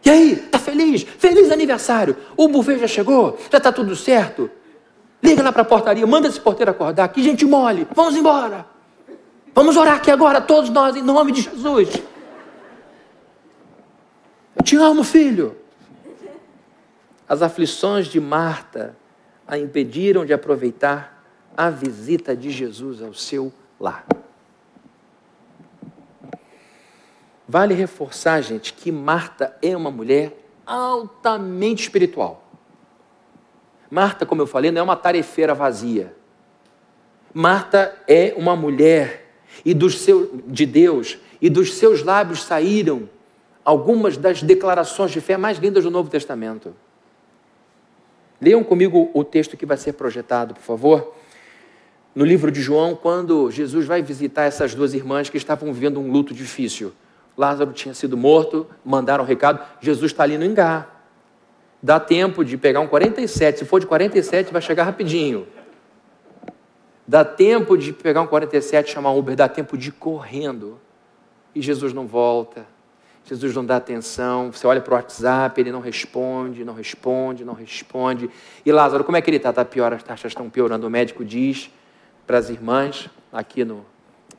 Speaker 1: E aí, tá feliz? Feliz aniversário. O buffet já chegou? Já está tudo certo? Liga lá para a portaria, manda esse porteiro acordar. Que gente mole. Vamos embora. Vamos orar aqui agora, todos nós, em nome de Jesus. Eu te amo, filho. As aflições de Marta a impediram de aproveitar a visita de Jesus ao seu lar. Vale reforçar, gente, que Marta é uma mulher altamente espiritual. Marta, como eu falei, não é uma tarefeira vazia. Marta é uma mulher e dos seu, de Deus, e dos seus lábios saíram algumas das declarações de fé mais lindas do Novo Testamento. Leiam comigo o texto que vai ser projetado, por favor. No livro de João, quando Jesus vai visitar essas duas irmãs que estavam vivendo um luto difícil. Lázaro tinha sido morto, mandaram um recado, Jesus está ali no engar. Dá tempo de pegar um 47, se for de 47 vai chegar rapidinho. Dá tempo de pegar um 47 e chamar um Uber, dá tempo de ir correndo. E Jesus não volta. Jesus não dá atenção. Você olha para o WhatsApp, ele não responde, não responde, não responde. E Lázaro, como é que ele está? Tá pior, as taxas estão piorando. O médico diz para as irmãs aqui no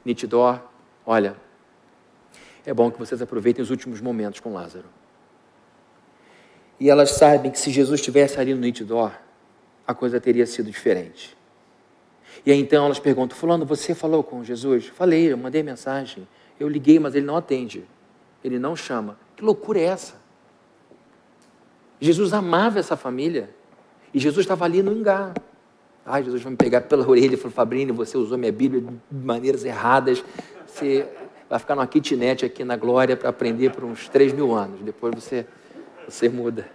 Speaker 1: Nitidor: olha, é bom que vocês aproveitem os últimos momentos com Lázaro. E elas sabem que se Jesus estivesse ali no Nitidor, a coisa teria sido diferente. E aí então elas perguntam: Fulano, você falou com Jesus? Falei, eu mandei mensagem. Eu liguei, mas ele não atende. Ele não chama. Que loucura é essa? Jesus amava essa família. E Jesus estava ali no engar. Ai, Jesus vai me pegar pela orelha e falou: Fabrini, você usou minha Bíblia de maneiras erradas. Você vai ficar numa kitnet aqui na glória para aprender por uns três mil anos. Depois você, você muda.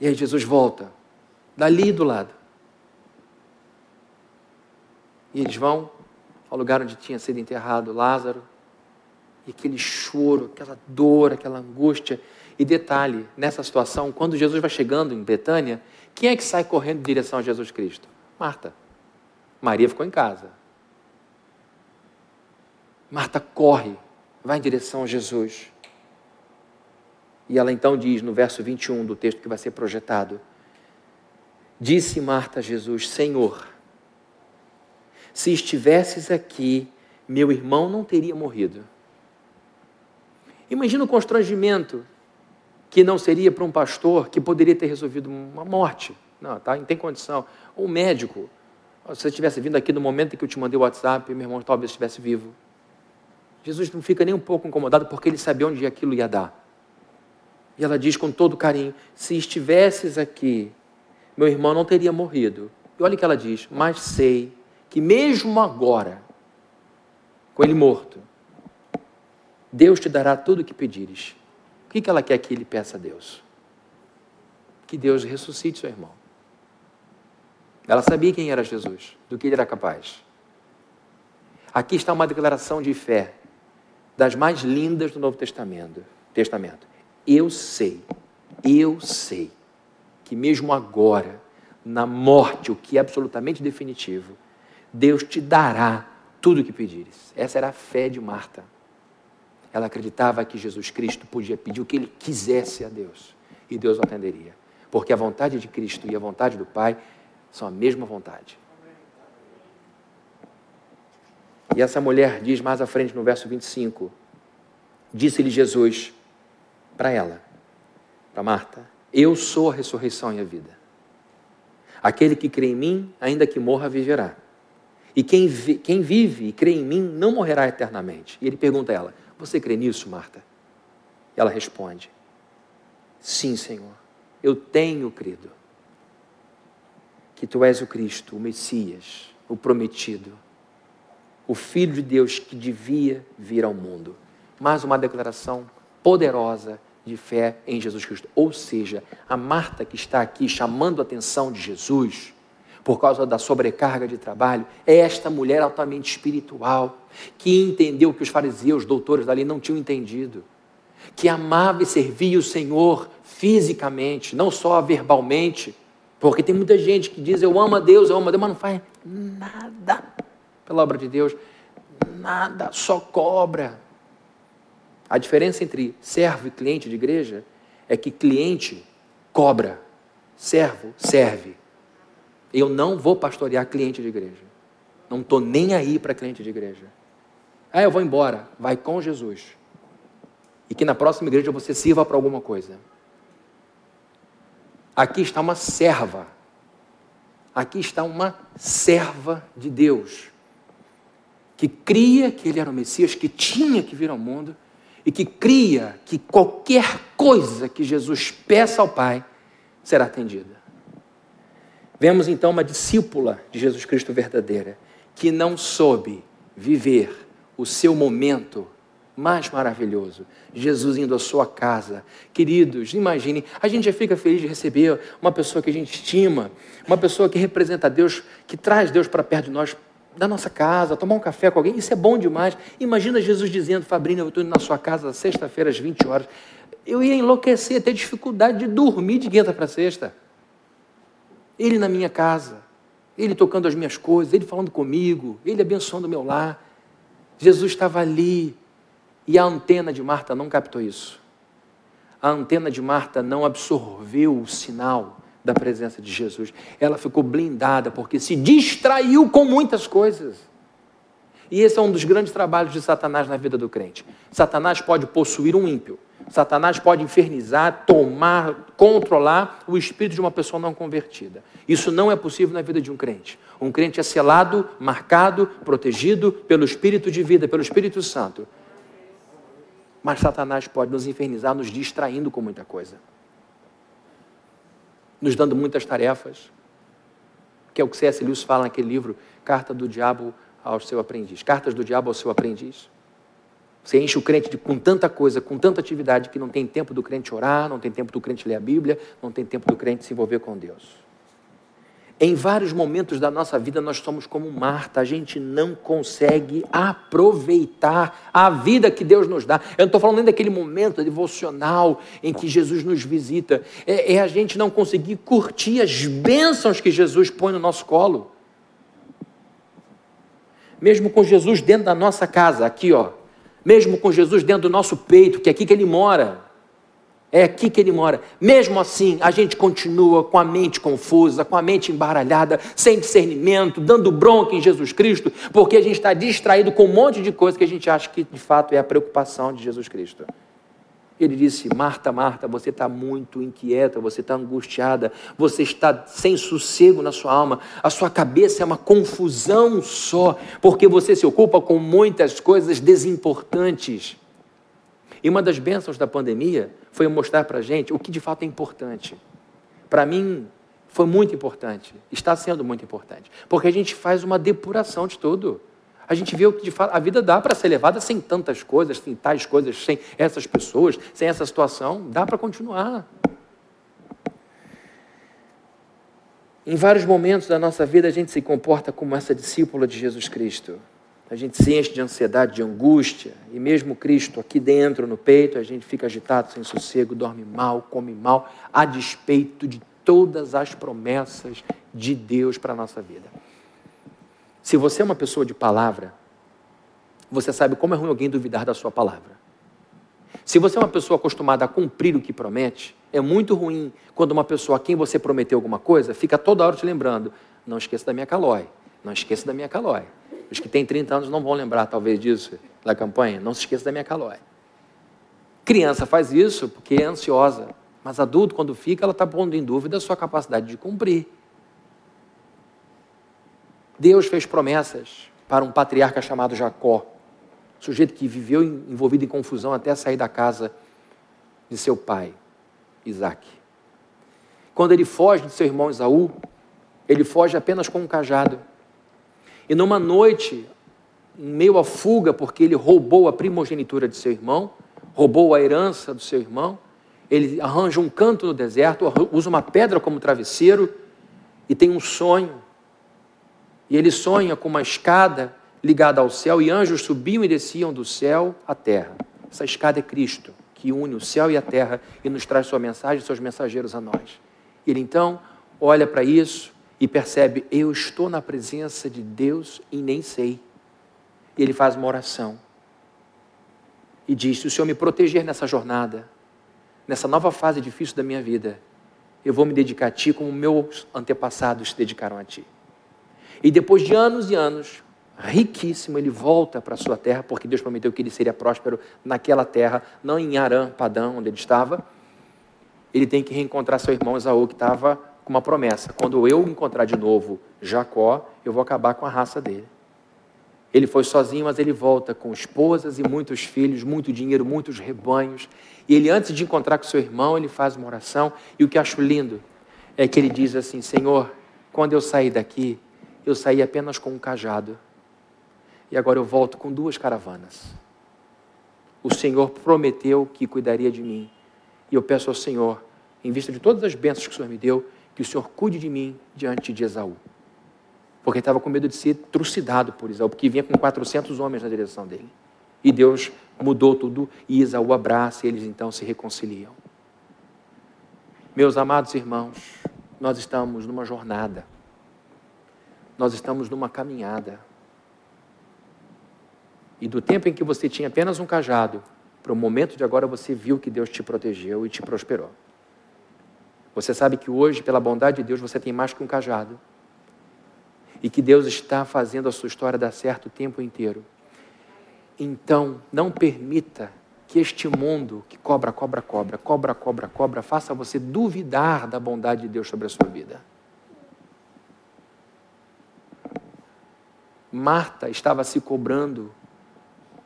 Speaker 1: E aí Jesus volta, dali do lado. E eles vão ao lugar onde tinha sido enterrado Lázaro. E aquele choro, aquela dor, aquela angústia. E detalhe, nessa situação, quando Jesus vai chegando em Betânia, quem é que sai correndo em direção a Jesus Cristo? Marta. Maria ficou em casa. Marta corre, vai em direção a Jesus. E ela então diz no verso 21 do texto que vai ser projetado: Disse Marta a Jesus: Senhor, se estivesses aqui, meu irmão não teria morrido. Imagina o constrangimento que não seria para um pastor que poderia ter resolvido uma morte. Não, tá, não tem condição. Ou um médico. Se você tivesse vindo aqui no momento em que eu te mandei o WhatsApp, meu irmão talvez estivesse vivo. Jesus não fica nem um pouco incomodado porque ele sabia onde aquilo ia dar. E ela diz com todo carinho: Se estivesses aqui, meu irmão não teria morrido. E olha o que ela diz: Mas sei que mesmo agora, com ele morto, Deus te dará tudo o que pedires. O que ela quer que ele peça a Deus? Que Deus ressuscite seu irmão. Ela sabia quem era Jesus, do que ele era capaz. Aqui está uma declaração de fé das mais lindas do Novo Testamento. Testamento. Eu sei, eu sei que mesmo agora, na morte, o que é absolutamente definitivo, Deus te dará tudo o que pedires. Essa era a fé de Marta. Ela acreditava que Jesus Cristo podia pedir o que ele quisesse a Deus e Deus o atenderia. Porque a vontade de Cristo e a vontade do Pai são a mesma vontade. E essa mulher diz mais à frente no verso 25: Disse-lhe Jesus para ela, para Marta: Eu sou a ressurreição e a vida. Aquele que crê em mim, ainda que morra, viverá. E quem, vi, quem vive e crê em mim não morrerá eternamente. E ele pergunta a ela: Você crê nisso, Marta? E ela responde: Sim, Senhor, eu tenho crido que tu és o Cristo, o Messias, o prometido, o Filho de Deus que devia vir ao mundo. Mais uma declaração poderosa de fé em Jesus Cristo. Ou seja, a Marta que está aqui chamando a atenção de Jesus por causa da sobrecarga de trabalho, é esta mulher altamente espiritual, que entendeu que os fariseus, doutores da lei, não tinham entendido, que amava e servia o Senhor fisicamente, não só verbalmente, porque tem muita gente que diz eu amo a Deus, eu amo a Deus, mas não faz nada pela obra de Deus, nada, só cobra. A diferença entre servo e cliente de igreja é que cliente cobra, servo serve. Eu não vou pastorear cliente de igreja. Não estou nem aí para cliente de igreja. Ah, eu vou embora. Vai com Jesus. E que na próxima igreja você sirva para alguma coisa. Aqui está uma serva. Aqui está uma serva de Deus. Que cria que ele era o Messias, que tinha que vir ao mundo e que cria que qualquer coisa que Jesus peça ao Pai será atendida. Vemos então uma discípula de Jesus Cristo verdadeira, que não soube viver o seu momento mais maravilhoso. Jesus indo à sua casa. Queridos, imaginem, a gente já fica feliz de receber uma pessoa que a gente estima, uma pessoa que representa Deus, que traz Deus para perto de nós, da nossa casa, tomar um café com alguém, isso é bom demais. Imagina Jesus dizendo, Fabrício, eu estou indo na sua casa sexta-feira às 20 horas. Eu ia enlouquecer, ter dificuldade de dormir de quinta para sexta. Ele na minha casa, ele tocando as minhas coisas, ele falando comigo, ele abençoando o meu lar. Jesus estava ali e a antena de Marta não captou isso. A antena de Marta não absorveu o sinal da presença de Jesus. Ela ficou blindada porque se distraiu com muitas coisas. E esse é um dos grandes trabalhos de Satanás na vida do crente. Satanás pode possuir um ímpio. Satanás pode infernizar, tomar, controlar o espírito de uma pessoa não convertida. Isso não é possível na vida de um crente. Um crente é selado, marcado, protegido pelo espírito de vida, pelo Espírito Santo. Mas Satanás pode nos infernizar, nos distraindo com muita coisa, nos dando muitas tarefas, que é o que C.S. Lewis fala naquele livro, Carta do Diabo ao seu aprendiz. Cartas do Diabo ao seu aprendiz. Você enche o crente de, com tanta coisa, com tanta atividade, que não tem tempo do crente orar, não tem tempo do crente ler a Bíblia, não tem tempo do crente se envolver com Deus. Em vários momentos da nossa vida nós somos como Marta, a gente não consegue aproveitar a vida que Deus nos dá. Eu não estou falando nem daquele momento devocional em que Jesus nos visita, é, é a gente não conseguir curtir as bênçãos que Jesus põe no nosso colo. Mesmo com Jesus dentro da nossa casa, aqui ó, mesmo com Jesus dentro do nosso peito, que é aqui que ele mora. É aqui que ele mora. Mesmo assim, a gente continua com a mente confusa, com a mente embaralhada, sem discernimento, dando bronca em Jesus Cristo, porque a gente está distraído com um monte de coisa que a gente acha que de fato é a preocupação de Jesus Cristo. Ele disse: Marta, Marta, você está muito inquieta, você está angustiada, você está sem sossego na sua alma, a sua cabeça é uma confusão só, porque você se ocupa com muitas coisas desimportantes. E uma das bênçãos da pandemia foi mostrar para a gente o que de fato é importante. Para mim, foi muito importante, está sendo muito importante, porque a gente faz uma depuração de tudo a gente vê o que de fato a vida dá para ser levada sem tantas coisas, sem tais coisas, sem essas pessoas, sem essa situação, dá para continuar. Em vários momentos da nossa vida a gente se comporta como essa discípula de Jesus Cristo. A gente se enche de ansiedade, de angústia, e mesmo Cristo aqui dentro, no peito, a gente fica agitado, sem sossego, dorme mal, come mal, a despeito de todas as promessas de Deus para a nossa vida. Se você é uma pessoa de palavra, você sabe como é ruim alguém duvidar da sua palavra. Se você é uma pessoa acostumada a cumprir o que promete, é muito ruim quando uma pessoa a quem você prometeu alguma coisa fica toda hora te lembrando: não esqueça da minha calói, não esqueça da minha calói. Os que têm 30 anos não vão lembrar, talvez, disso, da campanha. Não se esqueça da minha calói. Criança faz isso porque é ansiosa, mas adulto, quando fica, ela está pondo em dúvida a sua capacidade de cumprir. Deus fez promessas para um patriarca chamado Jacó, sujeito que viveu envolvido em confusão até sair da casa de seu pai, Isaac. Quando ele foge de seu irmão Esaú, ele foge apenas com um cajado. E numa noite, meio à fuga, porque ele roubou a primogenitura de seu irmão, roubou a herança do seu irmão, ele arranja um canto no deserto, usa uma pedra como travesseiro e tem um sonho e ele sonha com uma escada ligada ao céu, e anjos subiam e desciam do céu à terra. Essa escada é Cristo, que une o céu e a terra e nos traz sua mensagem, seus mensageiros a nós. Ele então olha para isso e percebe: eu estou na presença de Deus e nem sei. E ele faz uma oração. e diz: Se o Senhor me proteger nessa jornada, nessa nova fase difícil da minha vida, eu vou me dedicar a Ti como meus antepassados se dedicaram a Ti. E depois de anos e anos, riquíssimo, ele volta para a sua terra, porque Deus prometeu que ele seria próspero naquela terra, não em Arã, Padã, onde ele estava. Ele tem que reencontrar seu irmão Esaú, que estava com uma promessa: quando eu encontrar de novo Jacó, eu vou acabar com a raça dele. Ele foi sozinho, mas ele volta com esposas e muitos filhos, muito dinheiro, muitos rebanhos. E ele, antes de encontrar com seu irmão, ele faz uma oração. E o que acho lindo é que ele diz assim: Senhor, quando eu saí daqui, eu saí apenas com um cajado. E agora eu volto com duas caravanas. O Senhor prometeu que cuidaria de mim. E eu peço ao Senhor, em vista de todas as bênçãos que o Senhor me deu, que o Senhor cuide de mim diante de Esaú porque estava com medo de ser trucidado por Isaú, porque vinha com 400 homens na direção dele. E Deus mudou tudo e Isaú abraça e eles então se reconciliam. Meus amados irmãos, nós estamos numa jornada, nós estamos numa caminhada. E do tempo em que você tinha apenas um cajado, para o momento de agora você viu que Deus te protegeu e te prosperou. Você sabe que hoje, pela bondade de Deus, você tem mais que um cajado e que Deus está fazendo a sua história dar certo o tempo inteiro. Então, não permita que este mundo que cobra, cobra, cobra, cobra, cobra, cobra, faça você duvidar da bondade de Deus sobre a sua vida. Marta estava se cobrando,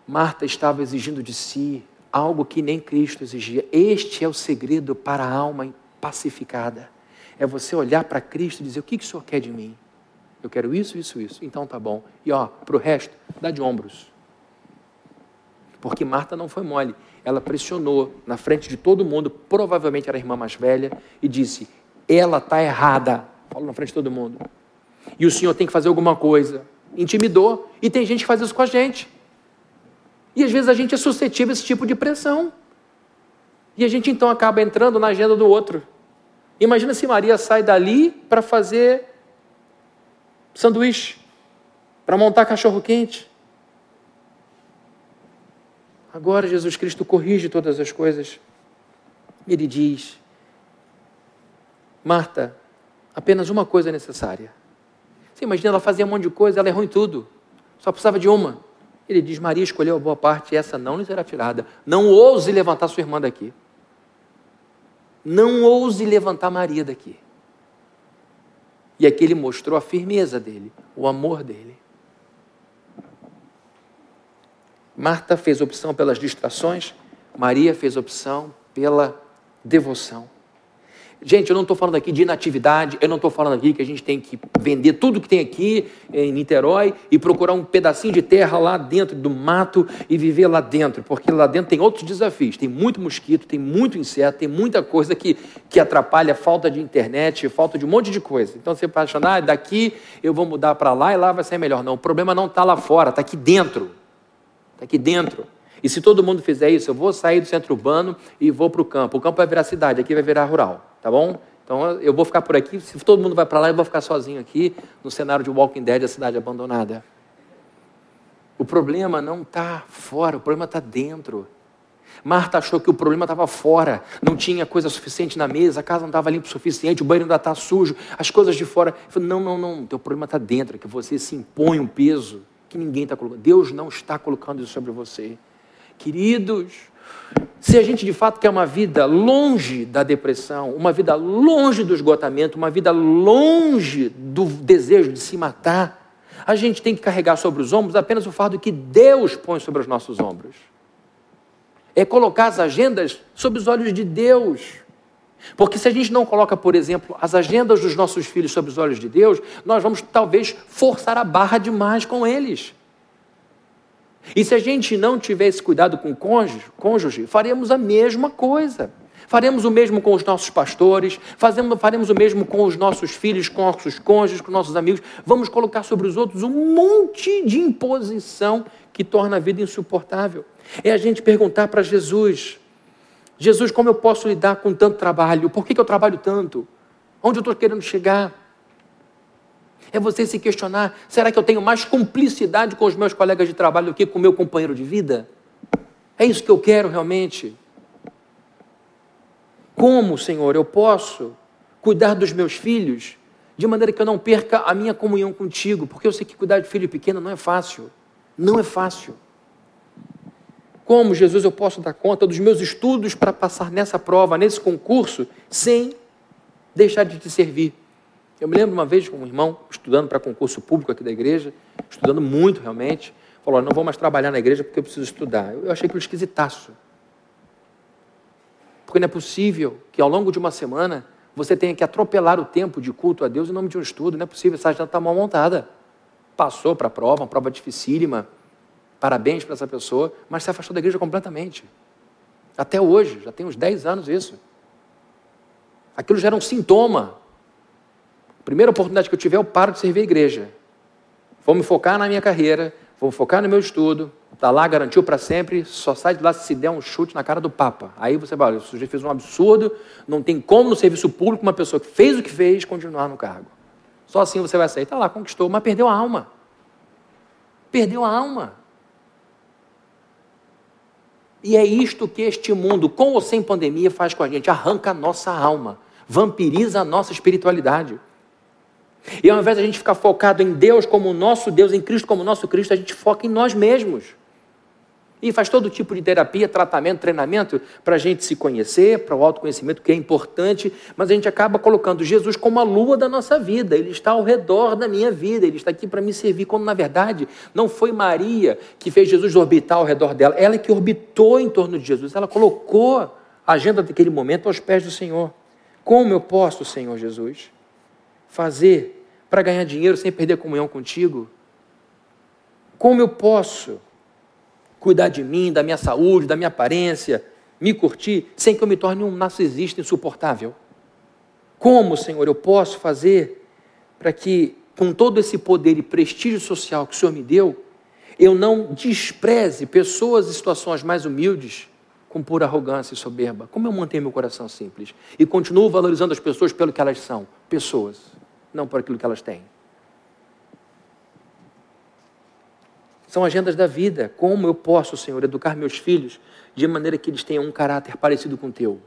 Speaker 1: Marta estava exigindo de si algo que nem Cristo exigia. Este é o segredo para a alma pacificada. É você olhar para Cristo e dizer: O que, que o Senhor quer de mim? Eu quero isso, isso, isso. Então tá bom. E ó, para o resto, dá de ombros. Porque Marta não foi mole. Ela pressionou na frente de todo mundo, provavelmente era a irmã mais velha, e disse: Ela está errada. Falou na frente de todo mundo. E o senhor tem que fazer alguma coisa. Intimidou. E tem gente que faz isso com a gente. E às vezes a gente é suscetível a esse tipo de pressão. E a gente então acaba entrando na agenda do outro. Imagina se Maria sai dali para fazer sanduíche, para montar cachorro quente. Agora Jesus Cristo corrige todas as coisas. Ele diz: Marta, apenas uma coisa é necessária. Você imagina, ela fazia um monte de coisa, ela errou em tudo, só precisava de uma. Ele diz: Maria escolheu a boa parte, essa não lhe será tirada. Não ouse levantar sua irmã daqui. Não ouse levantar Maria daqui. E aqui ele mostrou a firmeza dele, o amor dele. Marta fez opção pelas distrações, Maria fez opção pela devoção. Gente, eu não estou falando aqui de inatividade, eu não estou falando aqui que a gente tem que vender tudo que tem aqui em Niterói e procurar um pedacinho de terra lá dentro do mato e viver lá dentro, porque lá dentro tem outros desafios. Tem muito mosquito, tem muito inseto, tem muita coisa que, que atrapalha, falta de internet, falta de um monte de coisa. Então você pode achar, ah, daqui eu vou mudar para lá e lá vai ser melhor. Não, o problema não está lá fora, está aqui dentro. Está aqui dentro. E se todo mundo fizer isso, eu vou sair do centro urbano e vou para o campo. O campo vai virar cidade, aqui vai virar rural tá bom? Então eu vou ficar por aqui. Se todo mundo vai para lá, eu vou ficar sozinho aqui no cenário de Walking Dead, a cidade abandonada. O problema não está fora, o problema está dentro. Marta achou que o problema estava fora, não tinha coisa suficiente na mesa, a casa não estava limpa o suficiente, o banheiro ainda está sujo, as coisas de fora. Falei, não, não, não, teu problema está dentro, é que você se impõe um peso que ninguém está colocando. Deus não está colocando isso sobre você. Queridos, se a gente de fato quer uma vida longe da depressão, uma vida longe do esgotamento, uma vida longe do desejo de se matar, a gente tem que carregar sobre os ombros apenas o fardo que Deus põe sobre os nossos ombros. É colocar as agendas sob os olhos de Deus. Porque se a gente não coloca, por exemplo, as agendas dos nossos filhos sob os olhos de Deus, nós vamos talvez forçar a barra demais com eles. E se a gente não tivesse cuidado com o cônjuge, cônjuge faremos a mesma coisa. Faremos o mesmo com os nossos pastores, fazemos, faremos o mesmo com os nossos filhos, com nossos cônjuges, com nossos amigos. Vamos colocar sobre os outros um monte de imposição que torna a vida insuportável. É a gente perguntar para Jesus: Jesus, como eu posso lidar com tanto trabalho? Por que, que eu trabalho tanto? Onde eu estou querendo chegar? É você se questionar: será que eu tenho mais cumplicidade com os meus colegas de trabalho do que com o meu companheiro de vida? É isso que eu quero realmente? Como, Senhor, eu posso cuidar dos meus filhos de maneira que eu não perca a minha comunhão contigo? Porque eu sei que cuidar de filho pequeno não é fácil. Não é fácil. Como, Jesus, eu posso dar conta dos meus estudos para passar nessa prova, nesse concurso, sem deixar de te servir? Eu me lembro uma vez com um irmão, estudando para concurso público aqui da igreja, estudando muito realmente, falou: não vou mais trabalhar na igreja porque eu preciso estudar. Eu achei aquilo esquisitaço. Porque não é possível que ao longo de uma semana você tenha que atropelar o tempo de culto a Deus em nome de um estudo. Não é possível, essa agenda está mal montada. Passou para a prova, uma prova dificílima. Parabéns para essa pessoa, mas se afastou da igreja completamente. Até hoje, já tem uns 10 anos isso. Aquilo já era um sintoma. Primeira oportunidade que eu tiver, eu paro de servir a igreja. Vou me focar na minha carreira, vou focar no meu estudo, está lá, garantiu para sempre, só sai de lá se der um chute na cara do Papa. Aí você vai, olha, o sujeito fez um absurdo, não tem como no serviço público uma pessoa que fez o que fez continuar no cargo. Só assim você vai sair. Está lá, conquistou, mas perdeu a alma. Perdeu a alma. E é isto que este mundo, com ou sem pandemia, faz com a gente: arranca a nossa alma, vampiriza a nossa espiritualidade. E ao invés de a gente ficar focado em Deus como nosso Deus, em Cristo como nosso Cristo, a gente foca em nós mesmos. E faz todo tipo de terapia, tratamento, treinamento para a gente se conhecer, para o autoconhecimento, que é importante, mas a gente acaba colocando Jesus como a lua da nossa vida. Ele está ao redor da minha vida, ele está aqui para me servir, quando na verdade não foi Maria que fez Jesus orbitar ao redor dela, ela é que orbitou em torno de Jesus, ela colocou a agenda daquele momento aos pés do Senhor. Como eu posso, Senhor Jesus, fazer para ganhar dinheiro sem perder comunhão contigo? Como eu posso? cuidar de mim, da minha saúde, da minha aparência, me curtir, sem que eu me torne um narcisista insuportável? Como, Senhor, eu posso fazer para que, com todo esse poder e prestígio social que o Senhor me deu, eu não despreze pessoas e situações mais humildes com pura arrogância e soberba? Como eu mantenho meu coração simples e continuo valorizando as pessoas pelo que elas são? Pessoas, não por aquilo que elas têm. São agendas da vida. Como eu posso, Senhor, educar meus filhos de maneira que eles tenham um caráter parecido com o teu?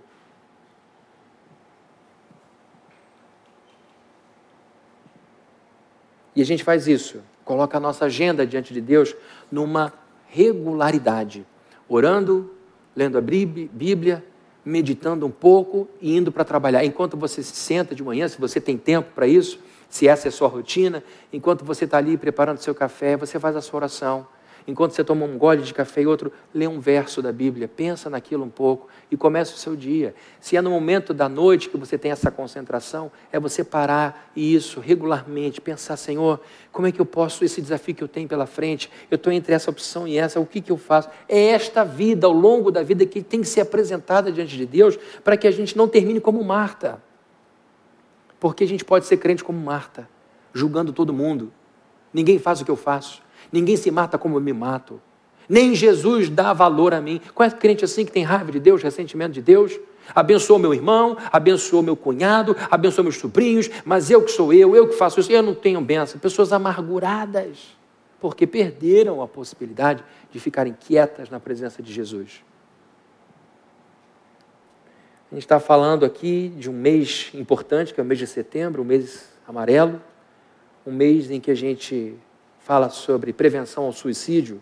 Speaker 1: E a gente faz isso, coloca a nossa agenda diante de Deus numa regularidade, orando, lendo a Bíblia, meditando um pouco e indo para trabalhar. Enquanto você se senta de manhã, se você tem tempo para isso, se essa é a sua rotina, enquanto você está ali preparando seu café, você faz a sua oração. Enquanto você toma um gole de café e outro, lê um verso da Bíblia, pensa naquilo um pouco e começa o seu dia. Se é no momento da noite que você tem essa concentração, é você parar e isso regularmente, pensar, Senhor, como é que eu posso, esse desafio que eu tenho pela frente, eu estou entre essa opção e essa, o que, que eu faço? É esta vida, ao longo da vida, que tem que ser apresentada diante de Deus, para que a gente não termine como Marta. Porque a gente pode ser crente como Marta, julgando todo mundo. Ninguém faz o que eu faço. Ninguém se mata como eu me mato. Nem Jesus dá valor a mim. Qual é crente assim que tem raiva de Deus, ressentimento de Deus? Abençoou meu irmão, abençoou meu cunhado, abençoou meus sobrinhos, mas eu que sou eu, eu que faço isso, eu não tenho bênção. Pessoas amarguradas, porque perderam a possibilidade de ficarem quietas na presença de Jesus. A gente está falando aqui de um mês importante, que é o mês de setembro, o mês amarelo, um mês em que a gente fala sobre prevenção ao suicídio,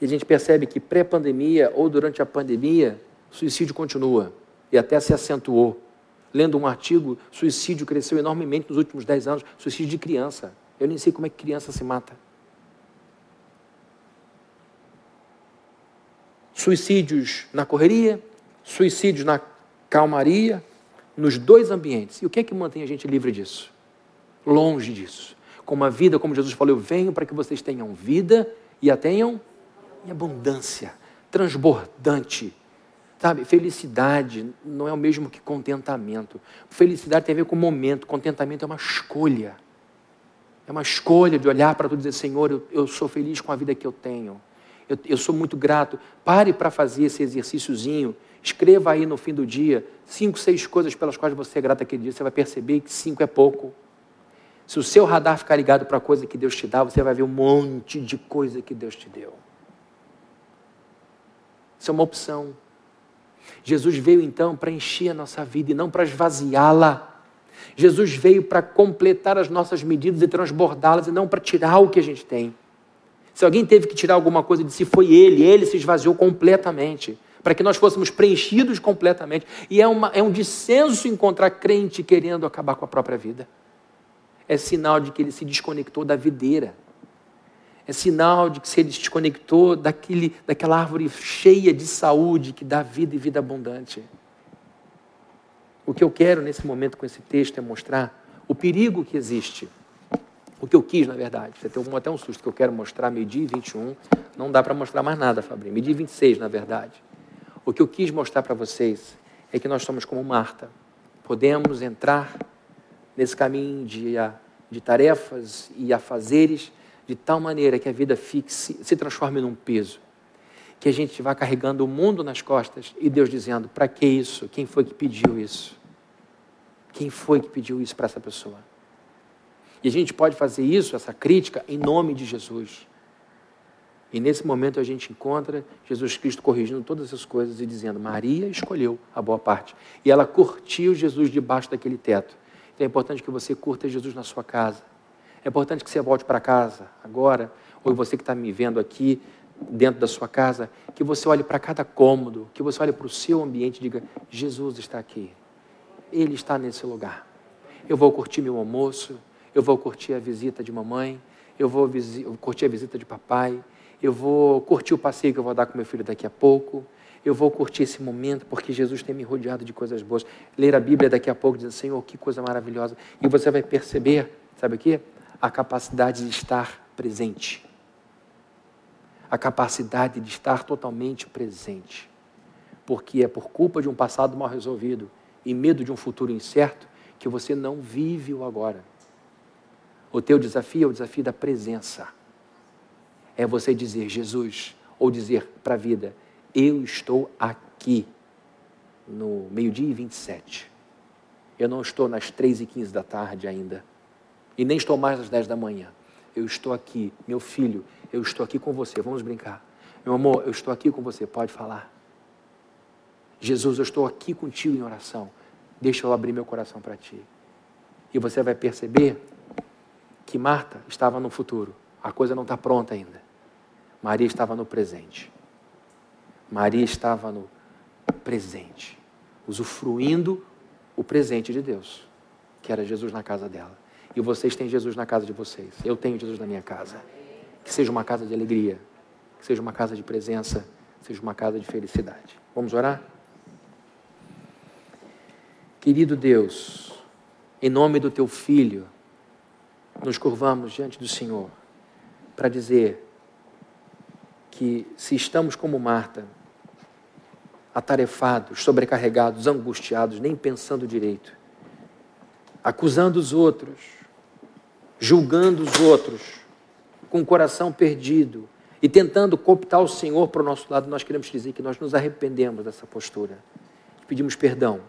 Speaker 1: e a gente percebe que pré-pandemia ou durante a pandemia, o suicídio continua e até se acentuou. Lendo um artigo, suicídio cresceu enormemente nos últimos 10 anos, suicídio de criança. Eu nem sei como é que criança se mata. Suicídios na correria, suicídios na calmaria, nos dois ambientes. E o que é que mantém a gente livre disso? Longe disso com uma vida, como Jesus falou, eu venho para que vocês tenham vida e a tenham em abundância, transbordante. Sabe, felicidade não é o mesmo que contentamento. Felicidade tem a ver com momento, contentamento é uma escolha. É uma escolha de olhar para tudo e dizer: Senhor, eu, eu sou feliz com a vida que eu tenho. Eu, eu sou muito grato. Pare para fazer esse exercíciozinho. Escreva aí no fim do dia cinco, seis coisas pelas quais você é grato aquele dia. Você vai perceber que cinco é pouco. Se o seu radar ficar ligado para a coisa que Deus te dá, você vai ver um monte de coisa que Deus te deu. Isso é uma opção. Jesus veio então para encher a nossa vida e não para esvaziá-la. Jesus veio para completar as nossas medidas e transbordá-las e não para tirar o que a gente tem. Se alguém teve que tirar alguma coisa de si, foi ele. Ele se esvaziou completamente para que nós fôssemos preenchidos completamente. E é, uma, é um dissenso encontrar crente querendo acabar com a própria vida. É sinal de que ele se desconectou da videira. É sinal de que se ele se desconectou daquele, daquela árvore cheia de saúde que dá vida e vida abundante. O que eu quero nesse momento com esse texto é mostrar o perigo que existe o que eu quis, na verdade. Você tem até um susto que eu quero mostrar, meio-dia e 21. Não dá para mostrar mais nada, Fabrício. Meio-dia e 26, na verdade. O que eu quis mostrar para vocês é que nós somos como Marta. Podemos entrar nesse caminho de, de tarefas e afazeres de tal maneira que a vida fique, se, se transforme num peso. Que a gente vá carregando o mundo nas costas e Deus dizendo: para que isso? Quem foi que pediu isso? Quem foi que pediu isso para essa pessoa? E a gente pode fazer isso, essa crítica, em nome de Jesus. E nesse momento a gente encontra Jesus Cristo corrigindo todas essas coisas e dizendo: Maria escolheu a boa parte. E ela curtiu Jesus debaixo daquele teto. Então é importante que você curta Jesus na sua casa. É importante que você volte para casa agora, ou você que está me vendo aqui dentro da sua casa, que você olhe para cada cômodo, que você olhe para o seu ambiente e diga: Jesus está aqui. Ele está nesse lugar. Eu vou curtir meu almoço, eu vou curtir a visita de mamãe, eu vou curtir a visita de papai, eu vou curtir o passeio que eu vou dar com meu filho daqui a pouco, eu vou curtir esse momento porque Jesus tem me rodeado de coisas boas. Ler a Bíblia daqui a pouco, dizer, Senhor, que coisa maravilhosa. E você vai perceber, sabe o quê? A capacidade de estar presente. A capacidade de estar totalmente presente. Porque é por culpa de um passado mal resolvido e medo de um futuro incerto que você não vive o agora. O teu desafio é o desafio da presença. É você dizer, Jesus, ou dizer para a vida, eu estou aqui no meio-dia e 27. Eu não estou nas 3 e 15 da tarde ainda. E nem estou mais às 10 da manhã. Eu estou aqui, meu filho, eu estou aqui com você. Vamos brincar. Meu amor, eu estou aqui com você. Pode falar. Jesus, eu estou aqui contigo em oração. Deixa eu abrir meu coração para ti. E você vai perceber que Marta estava no futuro. A coisa não está pronta ainda. Maria estava no presente. Maria estava no presente, usufruindo o presente de Deus, que era Jesus na casa dela. E vocês têm Jesus na casa de vocês. Eu tenho Jesus na minha casa. Que seja uma casa de alegria, que seja uma casa de presença, que seja uma casa de felicidade. Vamos orar? Querido Deus, em nome do teu filho, nos curvamos diante do Senhor para dizer que se estamos como Marta, atarefados, sobrecarregados, angustiados, nem pensando direito, acusando os outros, julgando os outros, com o coração perdido e tentando cooptar o Senhor para o nosso lado, nós queremos dizer que nós nos arrependemos dessa postura, pedimos perdão.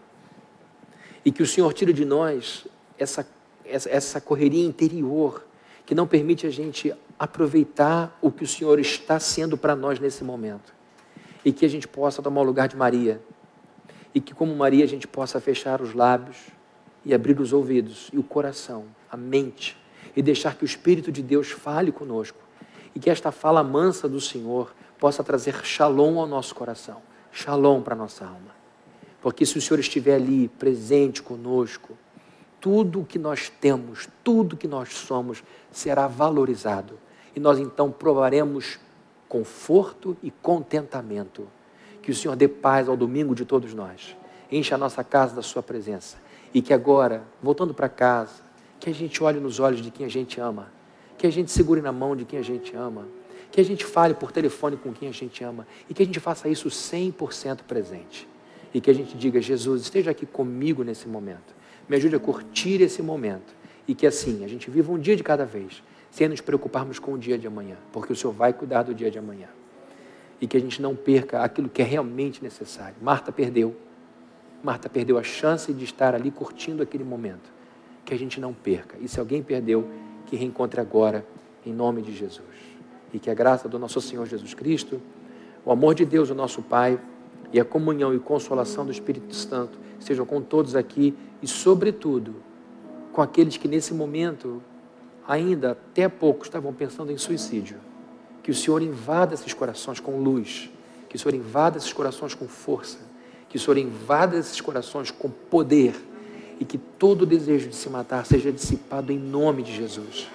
Speaker 1: E que o Senhor tire de nós essa essa correria interior que não permite a gente aproveitar o que o Senhor está sendo para nós nesse momento. E que a gente possa tomar o lugar de Maria. E que, como Maria, a gente possa fechar os lábios e abrir os ouvidos e o coração, a mente, e deixar que o Espírito de Deus fale conosco. E que esta fala mansa do Senhor possa trazer shalom ao nosso coração, shalom para a nossa alma. Porque se o Senhor estiver ali presente conosco, tudo que nós temos, tudo que nós somos será valorizado. E nós então provaremos conforto e contentamento. Que o Senhor dê paz ao domingo de todos nós. Encha a nossa casa da Sua presença. E que agora, voltando para casa, que a gente olhe nos olhos de quem a gente ama. Que a gente segure na mão de quem a gente ama. Que a gente fale por telefone com quem a gente ama. E que a gente faça isso 100% presente. E que a gente diga: Jesus, esteja aqui comigo nesse momento me ajude a curtir esse momento e que assim a gente viva um dia de cada vez, sem nos preocuparmos com o dia de amanhã, porque o Senhor vai cuidar do dia de amanhã. E que a gente não perca aquilo que é realmente necessário. Marta perdeu. Marta perdeu a chance de estar ali curtindo aquele momento. Que a gente não perca. E se alguém perdeu, que reencontre agora, em nome de Jesus. E que a graça do nosso Senhor Jesus Cristo, O amor de Deus, o nosso Pai, e a comunhão e consolação do Espírito Santo sejam com todos aqui e, sobretudo, com aqueles que nesse momento, ainda até pouco, estavam pensando em suicídio. Que o Senhor invada esses corações com luz, que o Senhor invada esses corações com força, que o Senhor invada esses corações com poder e que todo desejo de se matar seja dissipado em nome de Jesus.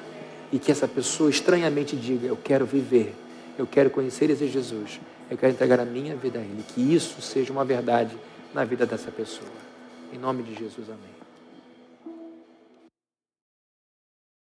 Speaker 1: E que essa pessoa estranhamente diga: Eu quero viver, eu quero conhecer esse Jesus, eu quero entregar a minha vida a Ele. Que isso seja uma verdade na vida dessa pessoa. Em nome de Jesus, amém.